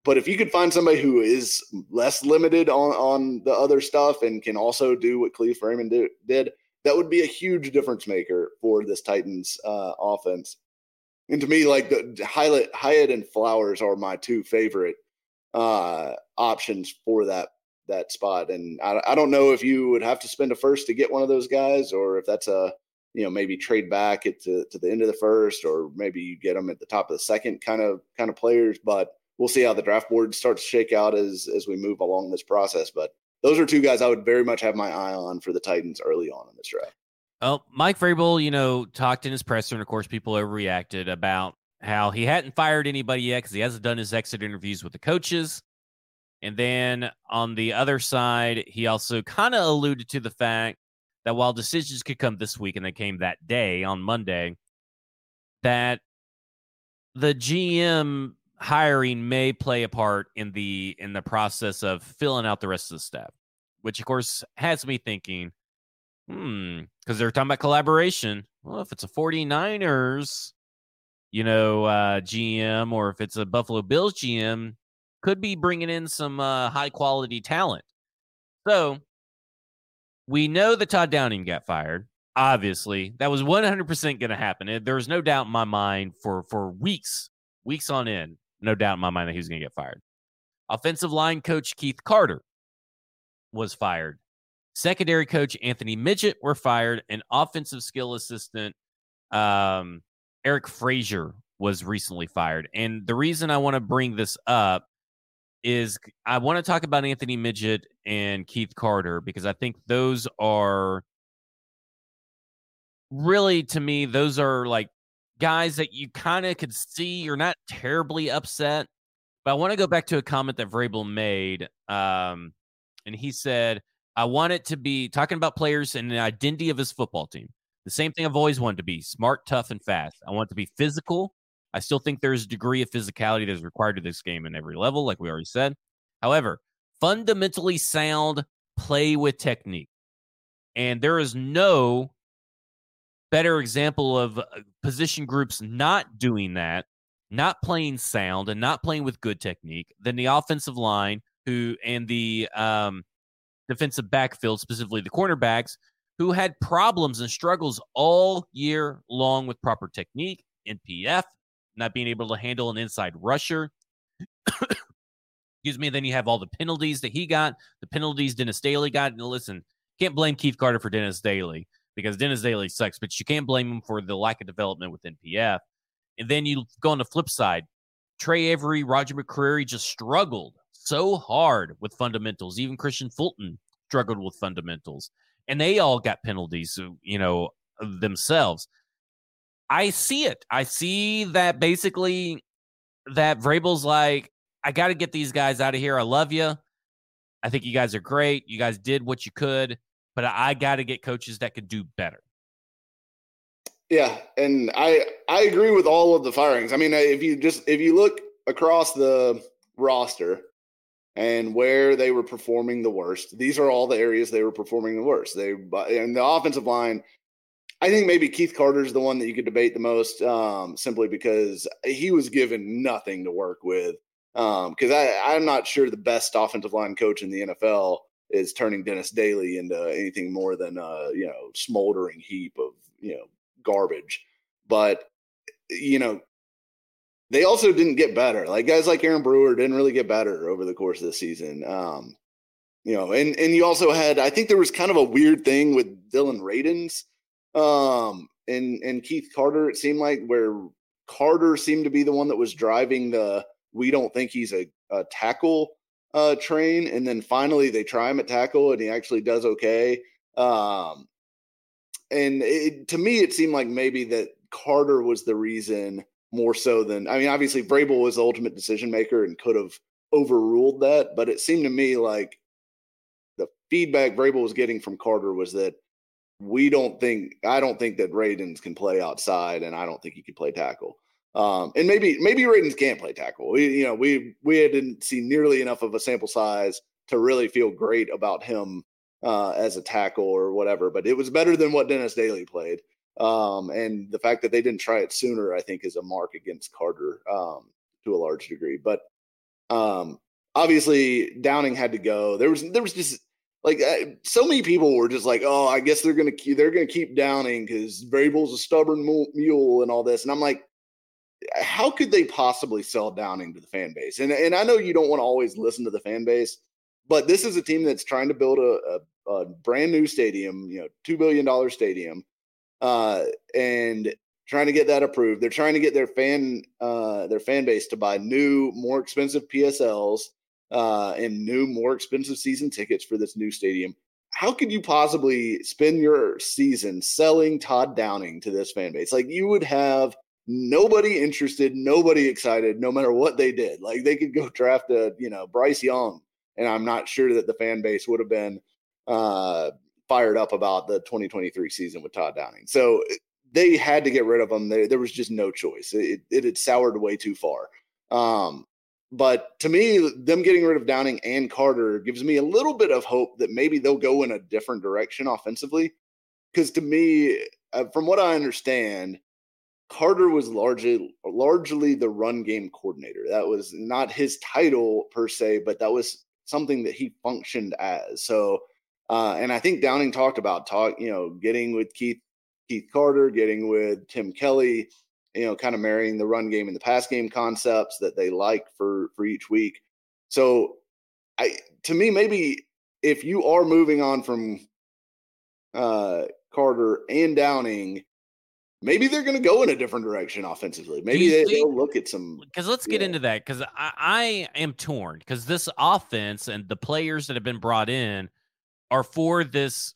But if you could find somebody who is less limited on on the other stuff and can also do what Kalif Raymond do, did, that would be a huge difference maker for this Titans uh, offense. And to me, like the Hyatt, Hyatt and Flowers are my two favorite uh, options for that that spot. And I, I don't know if you would have to spend a first to get one of those guys, or if that's a you know maybe trade back at to, to the end of the first, or maybe you get them at the top of the second kind of kind of players. But we'll see how the draft board starts to shake out as as we move along this process. But those are two guys I would very much have my eye on for the Titans early on in this draft. Well, Mike Vrabel, you know, talked in his presser, and of course, people overreacted about how he hadn't fired anybody yet because he hasn't done his exit interviews with the coaches. And then on the other side, he also kind of alluded to the fact that while decisions could come this week, and they came that day on Monday, that the GM hiring may play a part in the in the process of filling out the rest of the staff, which of course has me thinking Hmm. Because they're talking about collaboration. Well, if it's a 49ers, you know, uh, GM, or if it's a Buffalo Bills GM, could be bringing in some uh, high quality talent. So we know that Todd Downing got fired. Obviously, that was 100% going to happen. There was no doubt in my mind for for weeks, weeks on end, no doubt in my mind that he was going to get fired. Offensive line coach Keith Carter was fired. Secondary coach Anthony Midget were fired, and offensive skill assistant um, Eric Frazier was recently fired. And the reason I want to bring this up is I want to talk about Anthony Midget and Keith Carter because I think those are really, to me, those are like guys that you kind of could see you're not terribly upset. But I want to go back to a comment that Vrabel made. Um, and he said, I want it to be talking about players and the identity of his football team. The same thing I've always wanted to be smart, tough, and fast. I want it to be physical. I still think there's a degree of physicality that is required to this game in every level, like we already said. However, fundamentally sound play with technique. And there is no better example of uh, position groups not doing that, not playing sound and not playing with good technique than the offensive line who and the um defensive backfield, specifically the cornerbacks, who had problems and struggles all year long with proper technique, NPF, not being able to handle an inside rusher. Excuse me. Then you have all the penalties that he got, the penalties Dennis Daly got. And listen, can't blame Keith Carter for Dennis Daly. because Dennis Daly sucks, but you can't blame him for the lack of development within PF. And then you go on the flip side. Tre Avery, Roger McCreary just struggled so hard with fundamentals. Even Kristian Fulton struggled with fundamentals. And they all got penalties, uh, you know, themselves. I see it. I see that basically that Vrabel's like, I got to get these guys out of here. I love you. I think you guys are great. You guys did what you could, but I got to get coaches that could do better. Yeah, and I I agree with all of the firings. I mean, uh, if you just if you look across the roster and where they were performing the worst, these are all the areas they were performing the worst. They and the offensive line. I think maybe Keith Carter is the one that you could debate the most, um, simply because he was given nothing to work with. Because um, I'm not sure the best offensive line coach in the NFL is turning Dennis Daly into anything more than a you know smoldering heap of you know garbage. But you know, they also didn't get better. Like guys like Aaron Brewer didn't really get better over the course of the season. Um, you know, and and you also had I think there was kind of a weird thing with Dillon Radunz um and and Keith Carter, it seemed like where Carter seemed to be the one that was driving the we don't think he's a, a tackle uh train. And then finally they try him at tackle and he actually does okay. Um and it, to me, it seemed like maybe that Carter was the reason more so than I mean, obviously Vrabel was the ultimate decision maker and could have overruled that, but it seemed to me like the feedback Vrabel was getting from Carter was that we don't think I don't think that Radunz can play outside, and I don't think he can play tackle. Um, and maybe maybe Radunz can't play tackle. We, you know, we we didn't see nearly enough of a sample size to really feel great about him uh, as a tackle or whatever. But it was better than what Dennis Daly played. Um, and the fact that they didn't try it sooner, I think, is a mark against Carter um, to a large degree. But um, obviously, Downing had to go. There was there was just like uh, so many people were just like, oh, I guess they're gonna keep, they're gonna keep Downing because Vrabel's a stubborn mule and all this. And I'm like, how could they possibly sell Downing to the fan base? And and I know you don't want to always listen to the fan base, but this is a team that's trying to build a, a a brand new stadium, you know, two billion dollar stadium, uh, and trying to get that approved. They're trying to get their fan uh, their fan base to buy new, more expensive PSLs uh, and new, more expensive season tickets for this new stadium. How could you possibly spend your season selling Todd Downing to this fan base? Like you would have nobody interested, nobody excited, no matter what they did. Like they could go draft a, you know, Bryce Young, and I'm not sure that the fan base would have been uh, fired up about the 2023 season with Todd Downing. So they had to get rid of him. There, was just no choice. It, it had soured way too far. Um, but to me, them getting rid of Downing and Carter gives me a little bit of hope that maybe they'll go in a different direction offensively. Because to me, uh, from what I understand, Carter was largely largely the run game coordinator. That was not his title per se, but that was something that he functioned as. So uh, and I think Downing talked about talk, you know, getting with Keith Keith Carter, getting with Tim Kelly, you know, kind of marrying the run game and the pass game concepts that they like for for each week. So, I to me maybe if you are moving on from uh, Carter and Downing, maybe they're going to go in a different direction offensively. Maybe they, will look at some. Because let's get into that. Because I, I am torn. Because this offense and the players that have been brought in are for this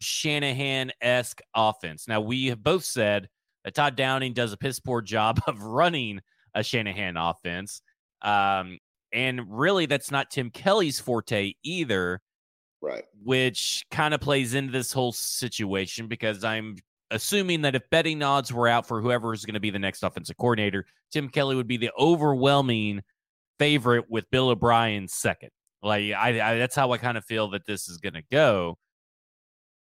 Shanahan esque offense. Now, we have both said that Todd Downing does a piss poor job of running a Shanahan offense. Um, and really, that's not Tim Kelly's forte either. Right. Which kind of plays into this whole situation because I'm assuming that if betting odds were out for whoever is going to be the next offensive coordinator, Tim Kelly would be the overwhelming favorite with Bill O'Brien second. Like I, I that's how I kind of feel that this is going to go.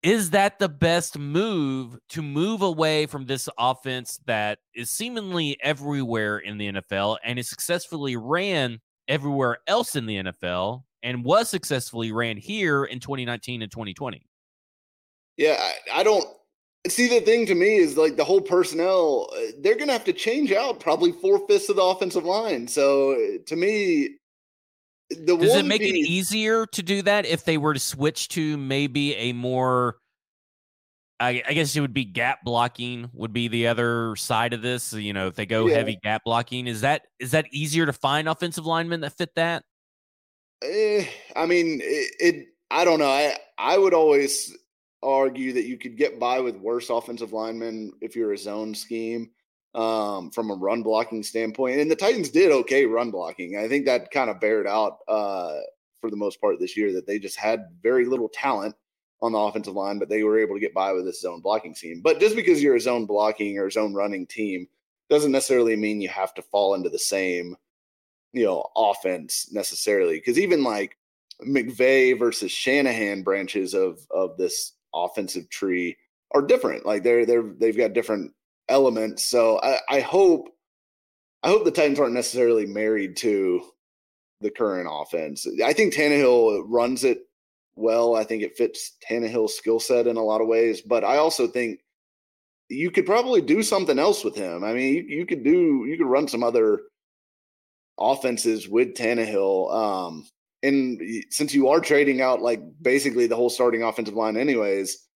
Is that the best move to move away from this offense that is seemingly everywhere in the NFL and is successfully ran everywhere else in the NFL and was successfully ran here in 2019 and 2020? Yeah, I, I don't see the thing to me is like the whole personnel, uh, they're going to have to change out probably four fifths of the offensive line. So to me, the Does it make it easier to do that if they were to switch to maybe a more I, I, guess it would be gap blocking would be the other side of this. You know, if they go yeah. heavy gap blocking, is that is that easier to find offensive linemen that fit that? Eh, I mean, it, it. I don't know. I I would always argue that you could get by with worse offensive linemen if you're a zone scheme um, from a run blocking standpoint. And the Titans did okay run blocking. I think that kind of bared out uh, for the most part this year that they just had very little talent on the offensive line, but they were able to get by with this zone blocking scheme. But just because you're a zone blocking or zone running team doesn't necessarily mean you have to fall into the same, you know, offense necessarily. Because even like McVay versus Shanahan branches of of this offensive tree are different. Like they're they're they've got different elements. So I, I hope I hope the Titans aren't necessarily married to the current offense. I think Tannehill runs it well. I think it fits Tannehill's skill set in a lot of ways, but I also think you could probably do something else with him. I mean, you, you could do you could run some other offenses with Tannehill. Um, and since you are trading out like basically the whole starting offensive line, anyways,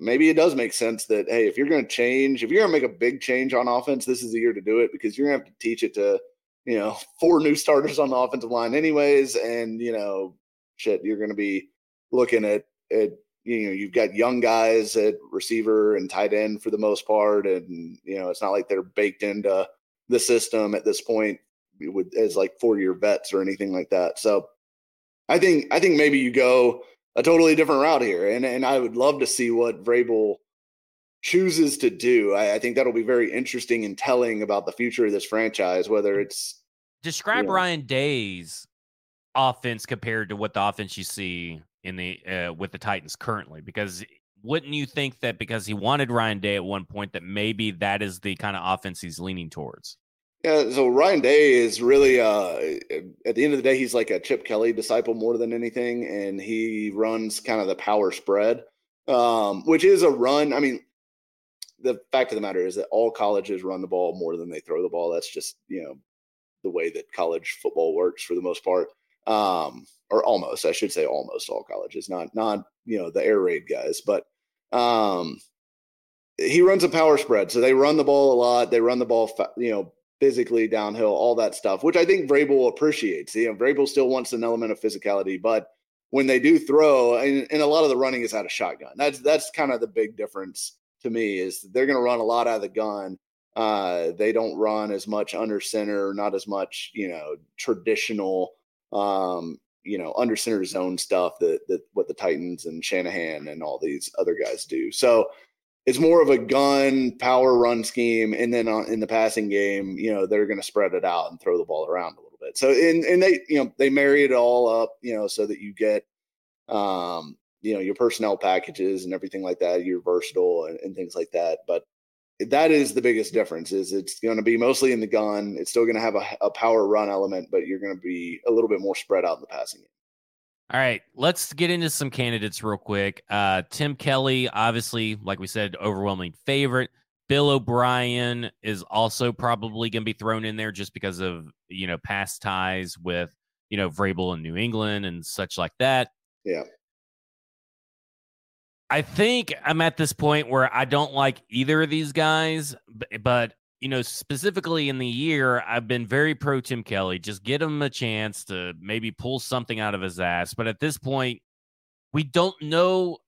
maybe it does make sense that hey, if you're going to change, if you're going to make a big change on offense, this is the year to do it because you're going to have to teach it to you know four new starters on the offensive line, anyways, and you know shit, you're going to be looking at at you know you've got young guys at receiver and tight end for the most part, and you know it's not like they're baked into the system at this point with as like four year vets or anything like that. So I think I think maybe you go a totally different route here, and and I would love to see what Vrabel chooses to do. I, I think that'll be very interesting and telling about the future of this franchise. Whether mm. it's describe you know, Ryan Day's offense compared to what the offense you see in the uh, with the Titans currently, because wouldn't you think that because he wanted Ryan Day at one point that maybe that is the kind of offense he's leaning towards? Yeah, so Ryan Day is really uh at the end of the day he's like a Chip Kelly disciple more than anything and he runs kind of the power spread um which is a run. I mean the fact of the matter is that all colleges run the ball more than they throw the ball. That's just, you know, the way that college football works for the most part. Um or almost, I should say almost all colleges, not not, you know, the air raid guys, but um he runs a power spread. So they run the ball a lot. They run the ball, you know, physically downhill, all that stuff, which I think Vrabel appreciates. You know, Vrabel still wants an element of physicality, but when they do throw, and, and a lot of the running is out of shotgun. That's that's kind of the big difference to me is they're going to run a lot out of the gun. Uh, they don't run as much under center, not as much, you know, traditional, um, you know, under center zone stuff that that what the Titans and Shanahan and all these other guys do. So it's more of a gun power run scheme, and then on, in the passing game, you know, they're going to spread it out and throw the ball around a little bit. So, and and they, you know, they marry it all up, you know, so that you get, um, you know, your personnel packages and everything like that. You're versatile and, and things like that. But that is the biggest difference. Is it's going to be mostly in the gun. It's still going to have a, a power run element, but you're going to be a little bit more spread out in the passing game. All right, let's get into some candidates real quick. Uh, Tim Kelly, obviously, like we said, overwhelming favorite. Bill O'Brien is also probably going to be thrown in there just because of you know past ties with you know Vrabel in New England and such like that. Yeah. I think I'm at this point where I don't like either of these guys, but you know, specifically in the year, I've been very pro Tim Kelly. Just get him a chance to maybe pull something out of his ass. But at this point, we don't know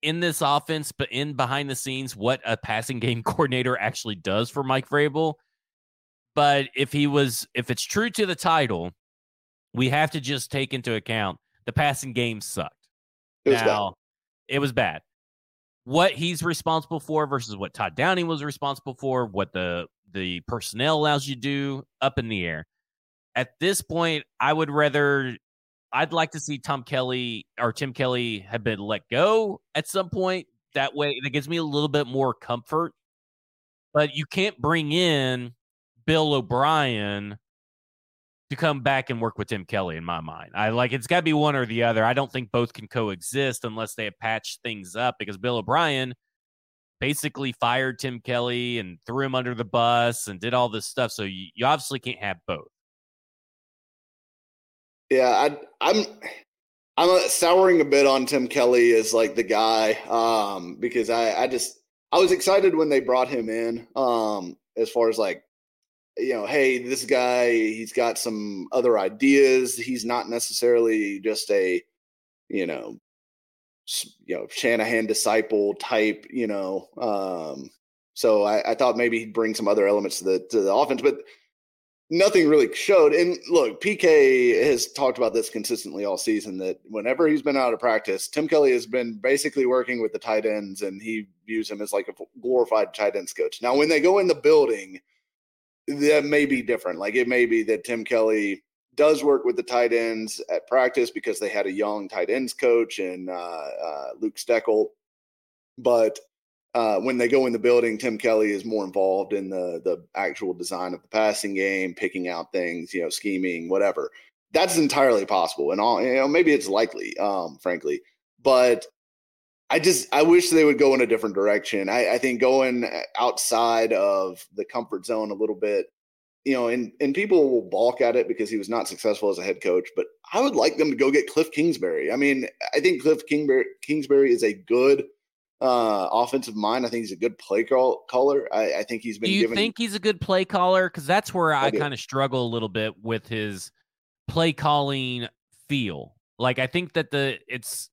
in this offense, but in behind the scenes, what a passing game coordinator actually does for Mike Vrabel. But if he was, if it's true to the title, we have to just take into account the passing game sucked. It now, bad. it was bad what he's responsible for versus what Todd Downing was responsible for, what the the personnel allows you to do, up in the air. At this point, I would rather I'd like to see Tom Kelly or Tim Kelly have been let go at some point. That way, that gives me a little bit more comfort. But you can't bring in Bill O'Brien to come back and work with Tim Kelly in my mind. I like it's got to be one or the other. I don't think both can coexist unless they have patched things up because Bill O'Brien basically fired Tim Kelly and threw him under the bus and did all this stuff. So you, you obviously can't have both. Yeah, I, I'm I'm souring a bit on Tim Kelly as like the guy um, because I, I just I was excited when they brought him in um, as far as like you know, hey, this guy he's got some other ideas. He's not necessarily just a you know you know Shanahan disciple type, you know. Um, so I, I thought maybe he'd bring some other elements to the to the offense, but nothing really showed. And look, PK has talked about this consistently all season that whenever he's been out of practice, Tim Kelly has been basically working with the tight ends and he views him as like a glorified tight ends coach. Now, when they go in the building, that may be different. Like it may be that Tim Kelly does work with the tight ends at practice because they had a young tight ends coach and uh, uh, Luke Steckel. But uh, when they go in the building, Tim Kelly is more involved in the the actual design of the passing game, picking out things, you know, scheming, whatever. That's entirely possible, and all you know, maybe it's likely, um, frankly. But I just I wish they would go in a different direction. I, I think going outside of the comfort zone a little bit, you know, and and people will balk at it because he was not successful as a head coach. But I would like them to go get Cliff Kingsbury. I mean, I think Cliff Kingsbury Kingsbury is a good uh, offensive mind. I think he's a good play call, caller. I, I think he's been. Do you given, think he's a good play caller? Because that's where I, I kind of struggle a little bit with his play calling feel. Like I think that the it's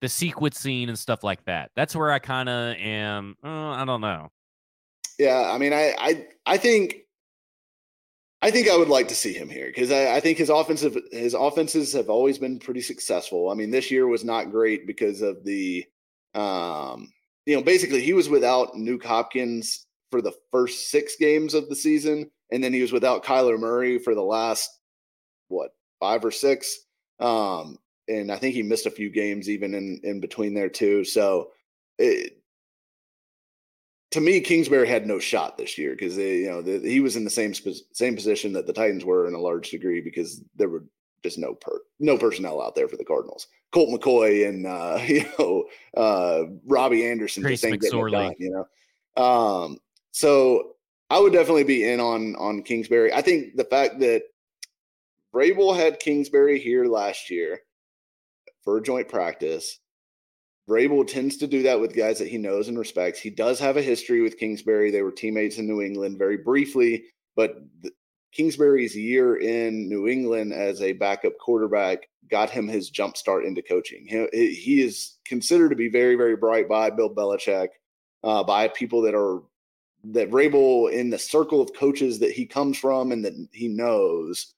the sequencing and stuff like that. That's where I kind of am. Uh, I don't know. Yeah, I mean, I I I think I think I would like to see him here because I, I, think his offensive his offenses have always been pretty successful. I mean, this year was not great because of the um, you know, basically he was without Nuk Hopkins for the first six games of the season, and then he was without Kyler Murray for the last what five or six. Um, and I think he missed a few games even in in between there too. So it, to me, Kingsbury had no shot this year because you know the, he was in the same same position that the Titans were in a large degree because there were just no per no personnel out there for the Cardinals. Colt McCoy and uh, you know uh, Robbie Anderson Trace just ain't getting it done, you know. Um, so I would definitely be in on on Kingsbury. I think the fact that Vrabel had Kingsbury here last year for joint practice. Vrabel tends to do that with guys that he knows and respects. He does have a history with Kingsbury. They were teammates in New England very briefly, but Kingsbury's year in New England as a backup quarterback got him his jump start into coaching. He, he is considered to be very, very bright by Bill Belichick, uh, by people that are that Vrabel in the circle of coaches that he comes from and that he knows.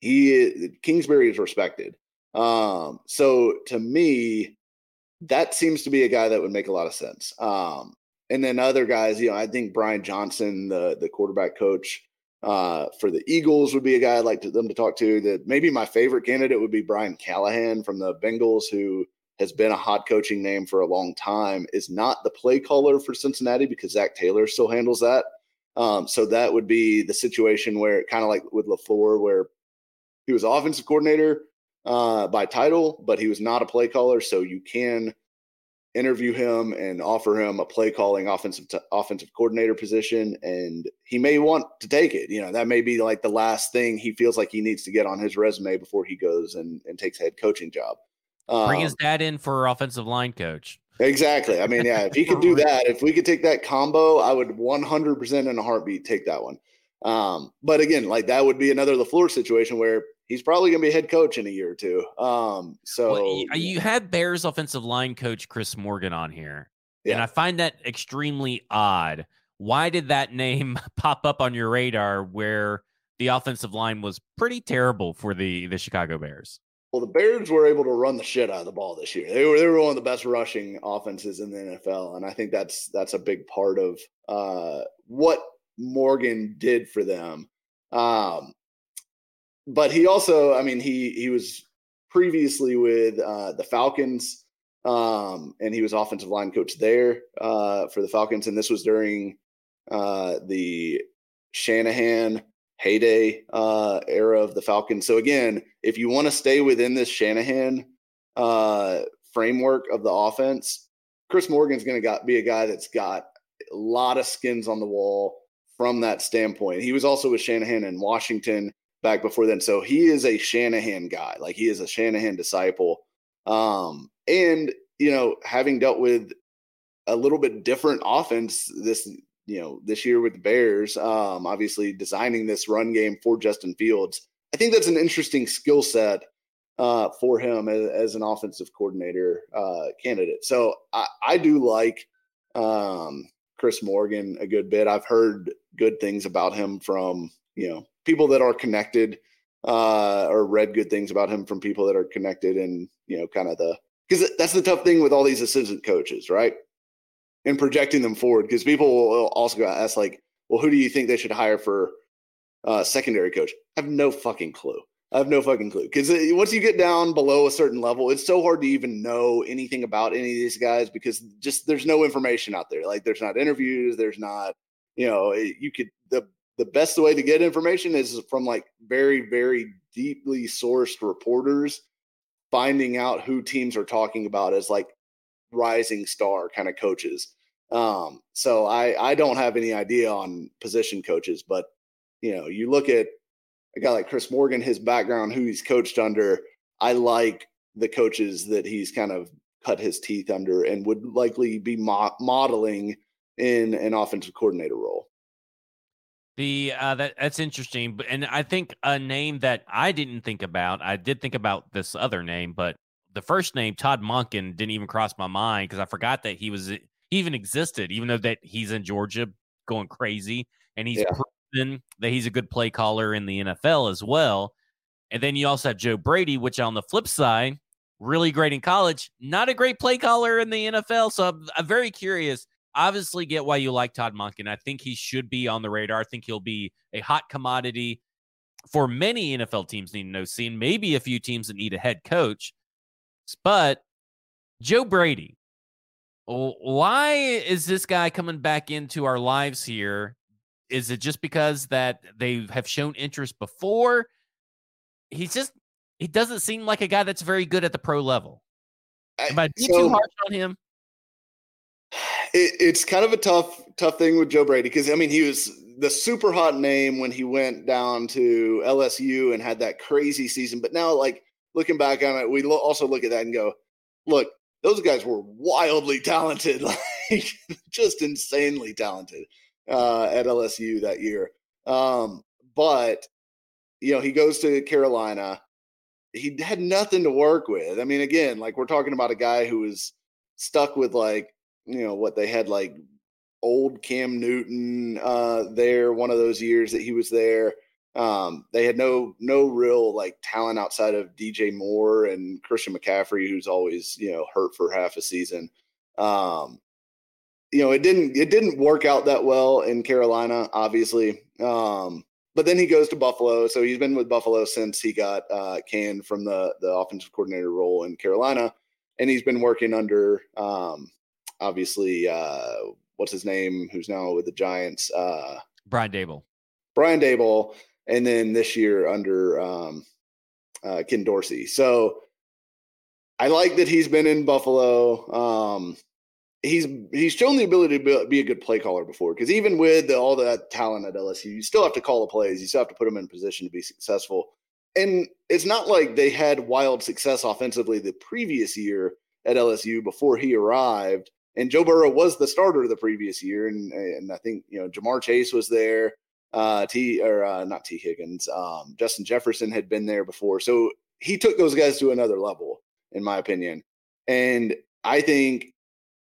He Kingsbury is respected. Um, so to me, that seems to be a guy that would make a lot of sense. Um, and then other guys, you know, I think Brian Johnson, the the quarterback coach, uh, for the Eagles would be a guy I'd like to, them to talk to. That maybe my favorite candidate would be Brian Callahan from the Bengals, who has been a hot coaching name for a long time. Is not the play caller for Cincinnati because Zac Taylor still handles that. Um, so that would be the situation where, kind of like with LaFleur, where he was offensive coordinator uh, by title, but he was not a play caller. So you can interview him and offer him a play calling offensive t- offensive coordinator position and he may want to take it. You know that may be like the last thing he feels like he needs to get on his resume before he goes and, and takes head coaching job. Um, bring his um, dad in for offensive line coach. Exactly. I mean yeah if he could do that if we could take that combo i would 100% in a heartbeat take that one. Um, but again like that would be another LaFleur situation where he's probably going to be head coach in a year or two. Um, so well, you had Bears offensive line coach Chris Morgan on here, yeah. and I find that extremely odd. Why did that name pop up on your radar where the offensive line was pretty terrible for the the Chicago Bears? Well, the Bears were able to run the shit out of the ball this year. They were they were one of the best rushing offenses in the NFL, and I think that's that's a big part of uh, what Morgan did for them. Um, but he also, I mean, he he was previously with uh, the Falcons, um, and he was offensive line coach there uh, for the Falcons, and this was during uh, the Shanahan heyday uh, era of the Falcons. So again, if you want to stay within this Shanahan uh, framework of the offense, Chris Morgan's going to be a guy that's got a lot of skins on the wall from that standpoint. He was also with Shanahan in Washington back before then. So he is a Shanahan guy. Like he is a Shanahan disciple. Um, and you know, having dealt with a little bit different offense this you know this year with the Bears, um, obviously designing this run game for Justin Fields. I think that's an interesting skill set uh, for him as, as, an offensive coordinator uh, candidate. So I, I do like um, Chris Morgan a good bit. I've heard good things about him from you know people that are connected, uh, or read good things about him from people that are connected, and you know, kind of the because that's the tough thing with all these assistant coaches, right? And projecting them forward because people will also ask like, well, who do you think they should hire for uh, secondary coach? I have no fucking clue. I have no fucking clue because uh, once you get down below a certain level, it's so hard to even know anything about any of these guys because just there's no information out there. Like there's not interviews, there's not, you know, you could the the best way to get information is from like very very deeply sourced reporters finding out who teams are talking about as like rising star kind of coaches. Um, so I I don't have any idea on position coaches, but you know, you look at a guy like Chris Morgan, his background, who he's coached under, I like the coaches that he's kind of cut his teeth under and would likely be mo- modeling in an offensive coordinator role. The uh, that that's interesting, but and I think a name that I didn't think about. I did think about this other name, but the first name Todd Monken didn't even cross my mind because I forgot that he was he even existed, even though that he's in Georgia going crazy, and he's yeah proven that he's a good play caller in the NFL as well. And then you also have Joe Brady, which on the flip side, really great in college, not a great play caller in the NFL. So I'm, I'm very curious. Obviously, get why you like Todd Monken. I think he should be on the radar. I think he'll be a hot commodity for many NFL teams need no scene, maybe a few teams that need a head coach. But Joe Brady, why is this guy coming back into our lives here is it just because that they have shown interest before? He's just he doesn't seem like a guy that's very good at the pro level. Am I so, too harsh on him? It, it's kind of a tough tough thing with Joe Brady because I mean he was the super hot name when he went down to LSU and had that crazy season, but now like looking back on it, we lo- also look at that and go, look, those guys were wildly talented, like just insanely talented uh, at LSU that year. Um, but you know, he goes to Carolina. He had nothing to work with. I mean, again, like we're talking about a guy who was stuck with like you know what they had like old Cam Newton uh, there one of those years that he was there. Um, they had no no real like talent outside of DJ Moore and Christian McCaffrey, who's always you know hurt for half a season. Um, you know, it didn't it didn't work out that well in Carolina, obviously. Um, but then he goes to Buffalo, so he's been with Buffalo since he got uh, canned from the the offensive coordinator role in Carolina, and he's been working under um, obviously uh, what's his name, who's now with the Giants, uh, Brian Daboll. Brian Daboll, and then this year under um, uh, Ken Dorsey. So I like that he's been in Buffalo. Um, he's he's shown the ability to be a good play caller before because even with the, all that talent at LSU, you still have to call the plays. You still have to put them in position to be successful. And it's not like they had wild success offensively the previous year at LSU before he arrived. And Joe Burrow was the starter the previous year, and and I think you know Ja'Marr Chase was there. Uh, T or uh, not Tee Higgins. Um, Justin Jefferson had been there before, so he took those guys to another level, in my opinion. And I think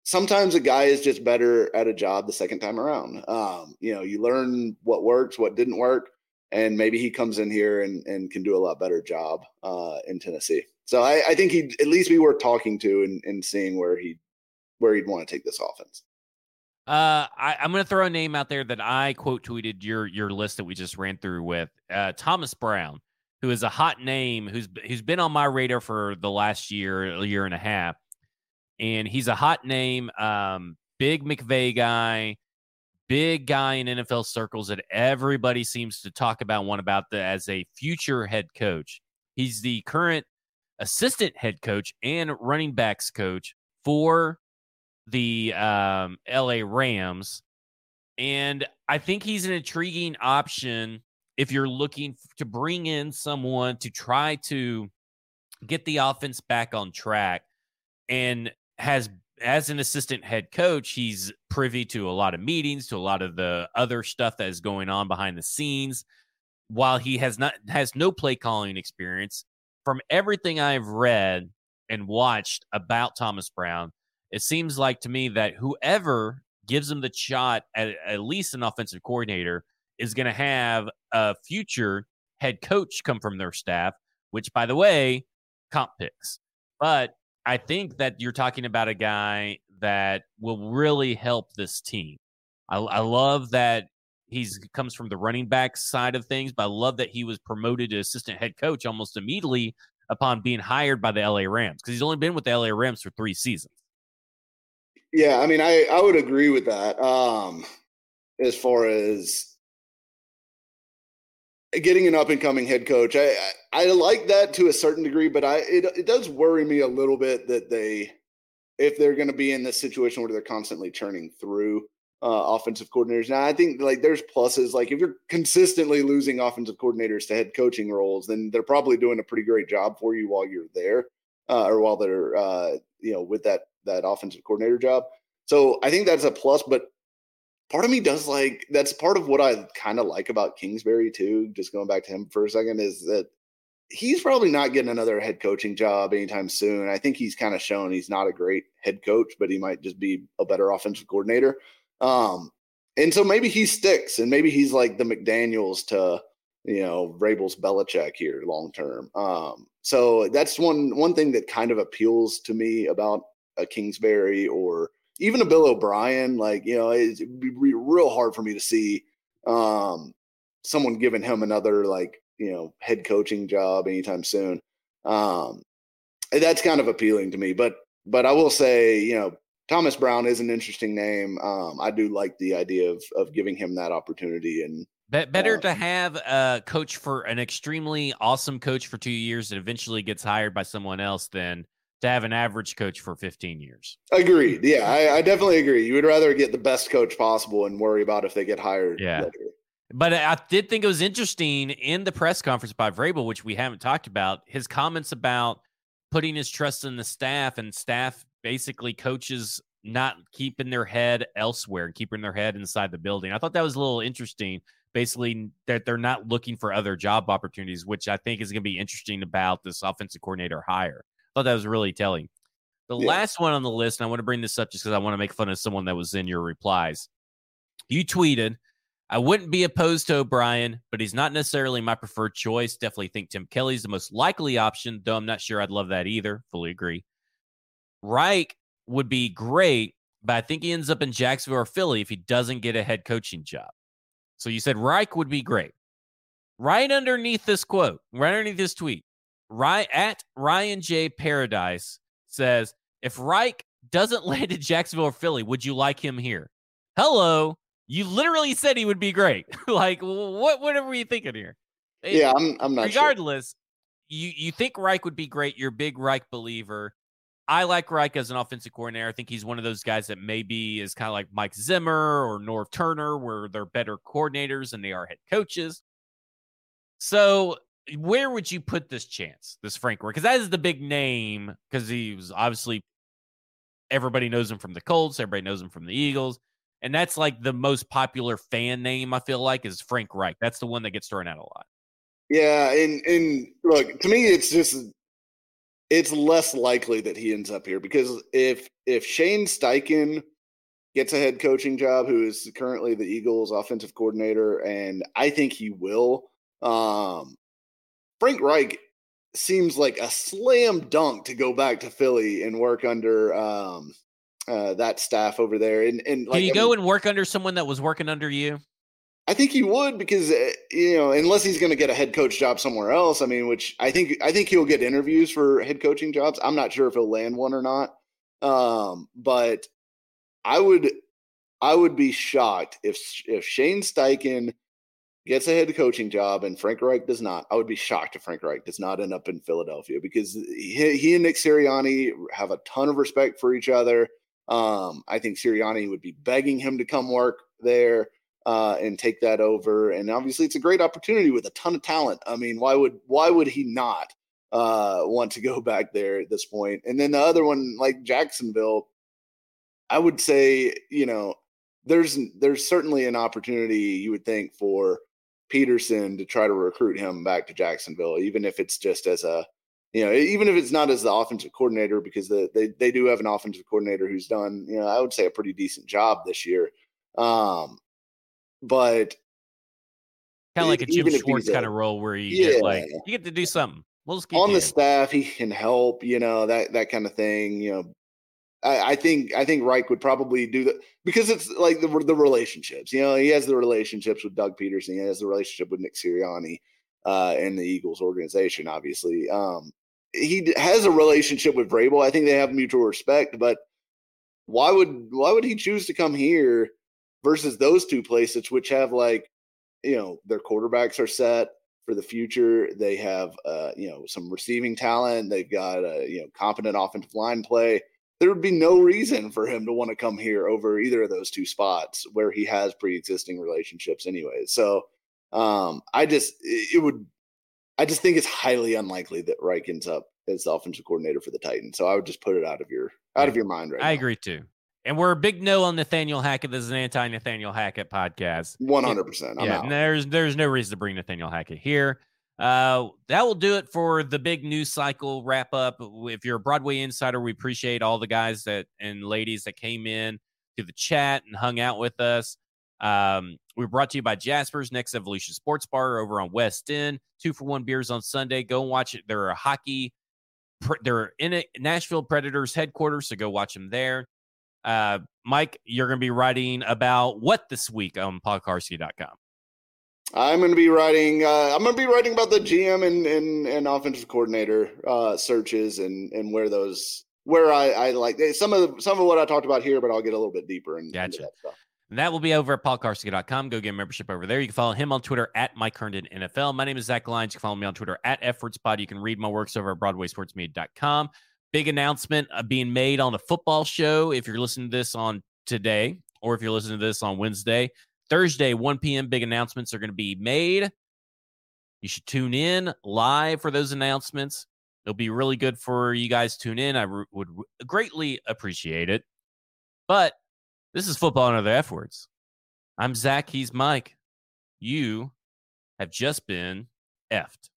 sometimes a guy is just better at a job the second time around. Um, you know, you learn what works, what didn't work, and maybe he comes in here and, and can do a lot better job uh, in Tennessee. So I, I think he'd at least be worth talking to and, and seeing where he where he'd want to take this offense. Uh, I, am going to throw a name out there that I quote tweeted your your list that we just ran through with uh, Thomas Brown, who is a hot name who's who's been on my radar for the last year, year and a half and he's a hot name. Um, big McVay guy, big guy in NFL circles that everybody seems to talk about one about the as a future head coach. He's the current assistant head coach and running backs coach for the um, LA Rams. And I think he's an intriguing option if you're looking to bring in someone to try to get the offense back on track and has as an assistant head coach, he's privy to a lot of meetings, to a lot of the other stuff that is going on behind the scenes. While he has not has no play calling experience, from everything I've read and watched about Thomas Brown, it seems like to me that whoever gives him the shot at at least an offensive coordinator is going to have a future head coach come from their staff, which by the way, comp picks. But I think that you're talking about a guy that will really help this team. I, I love that he's comes from the running back side of things, but I love that he was promoted to assistant head coach almost immediately upon being hired by the LA Rams because he's only been with the LA Rams for three seasons. Yeah, I mean, I I would agree with that. Um, as far as getting an up and coming head coach. I, I, I like that to a certain degree, but I it it does worry me a little bit that they if they're going to be in this situation where they're constantly churning through uh, offensive coordinators. Now, I think like there's pluses. Like if you're consistently losing offensive coordinators to head coaching roles, then they're probably doing a pretty great job for you while you're there, uh, or while they're uh, you know with that that offensive coordinator job. So I think that's a plus. But part of me does like that's part of what I kind of like about Kingsbury too. Just going back to him for a second is that he's probably not getting another head coaching job anytime soon. I think he's kind of shown he's not a great head coach, but he might just be a better offensive coordinator. Um, and so maybe he sticks, and maybe he's like the McDaniels to you know Vrabel's Belichick here long term. Um, so that's one one thing that kind of appeals to me about a Kingsbury or even a Bill O'Brien, like you know, it'd be real hard for me to see um, someone giving him another like you know head coaching job anytime soon. Um, that's kind of appealing to me, but but I will say, you know, Thomas Brown is an interesting name. Um, I do like the idea of of giving him that opportunity and. Better to have a coach for an extremely awesome coach for two years that eventually gets hired by someone else than to have an average coach for 15 years. Agreed. Yeah, I, I, definitely agree. You would rather get the best coach possible and worry about if they get hired. Yeah. Later. But I did think it was interesting in the press conference by Vrabel, which we haven't talked about, his comments about putting his trust in the staff and staff basically coaches not keeping their head elsewhere and keeping their head inside the building. I thought that was a little interesting. Basically, that they're not looking for other job opportunities, which I think is going to be interesting about this offensive coordinator hire thought that was really telling. The yeah. last one on the list, and I want to bring this up just because I want to make fun of someone that was in your replies. You tweeted, I wouldn't be opposed to O'Brien, but he's not necessarily my preferred choice. Definitely think Tim Kelly's the most likely option, though I'm not sure I'd love that either. Fully agree. Reich would be great, but I think he ends up in Jacksonville or Philly if he doesn't get a head coaching job. So you said Reich would be great. Right underneath this quote, right underneath this tweet, Ryan, at Ryan J. Paradise says, if Reich doesn't land in Jacksonville or Philly, would you like him here? Hello. You literally said he would be great. like, what whatever were you thinking here? Yeah, I'm I'm not regardless, sure. you you think Reich would be great. You're a big Reich believer. I like Reich as an offensive coordinator. I think he's one of those guys that maybe is kind of like Mike Zimmer or Norv Turner, where they're better coordinators than they are head coaches. So where would you put this chance, this Frank Because that is the big name because he was obviously everybody knows him from the Colts, everybody knows him from the Eagles. And that's like the most popular fan name, I feel like, is Frank Reich. That's the one that gets thrown out a lot. Yeah, and and look, to me it's just it's less likely that he ends up here because if if Shane Steichen gets a head coaching job, who is currently the Eagles offensive coordinator, and I think he will, um, Frank Reich seems like a slam dunk to go back to Philly and work under um, uh, that staff over there. And, and like, can you I go mean, and work under someone that was working under you? I think he would because uh, you know unless he's going to get a head coach job somewhere else. I mean, which I think I think he'll get interviews for head coaching jobs. I'm not sure if he'll land one or not. Um, but I would I would be shocked if if Shane Steichen gets a head coaching job and Frank Reich does not, I would be shocked if Frank Reich does not end up in Philadelphia because he, he and Nick Sirianni have a ton of respect for each other. Um, I think Sirianni would be begging him to come work there. uh, and take that over. And obviously, it's a great opportunity with a ton of talent. I mean, why would why would he not uh, want to go back there at this point? And then the other one, like Jacksonville, I would say, you know, there's there's certainly an opportunity you would think for Pederson to try to recruit him back to Jacksonville, even if it's just as a you know, even if it's not as the offensive coordinator, because the, they they do have an offensive coordinator who's done, you know, I would say a pretty decent job this year. Um, but kind of like a Jim Schwartz kind of role where you yeah, get like you get to do something. We'll on the staff, he can help, you know, that that kind of thing. You know, I, I, think I think Reich would probably do that because it's like the the relationships. You know, he has the relationships with Doug Pederson. He has the relationship with Nick Sirianni uh, and the Eagles organization. Obviously, um, he has a relationship with Vrabel. I think they have mutual respect. But why would why would he choose to come here versus those two places, which have like you know their quarterbacks are set for the future. They have uh, you know some receiving talent. They've got a you know competent offensive line play there would be no reason for him to want to come here over either of those two spots where he has pre-existing relationships anyway. So um, I just it would I just think it's highly unlikely that Reich ends up as the offensive coordinator for the Titans. So I would just put it out of your out yeah, of your mind right I now. agree too. And we're a big no on Nathaniel Hackett. This is an anti Nathaniel Hackett podcast. One hundred percent. Yeah, there's there's no reason to bring Nathaniel Hackett here. Uh, that will do it for the big news cycle wrap up. If you're a Broadway insider, we appreciate all the guys that and ladies that came in to the chat and hung out with us. Um, we're brought to you by Jasper's Next Evolution Sports Bar over on West End. Two for one beers on Sunday. Go watch it. They're a hockey. They're in Nashville Predators headquarters, so go watch them there. Uh, Mike, you're going to be writing about what this week on paulkuharsky.com. I'm going to be writing. Uh, I'm going to be writing about the GM and and, and offensive coordinator uh, searches and and where those where I, I like eh, some of the, some of what I talked about here, but I'll get a little bit deeper in, gotcha. that stuff. And that will be over at paulkuharsky.com. Go get a membership over there. You can follow him on Twitter at Mike Herndon NFL. My name is Zach Lyons. You can follow me on Twitter at FWordspod. You can read my works over at BroadwaySportsMedia.com. Big announcement uh, being made on a football show. If you're listening to this on today, or if you're listening to this on Wednesday, Thursday, 1 p.m., big announcements are going to be made. You should tune in live for those announcements. It'll be really good for you guys tune in. I re- would greatly appreciate it. But this is football and other F words. I'm Zach. He's Mike. You have just been effed.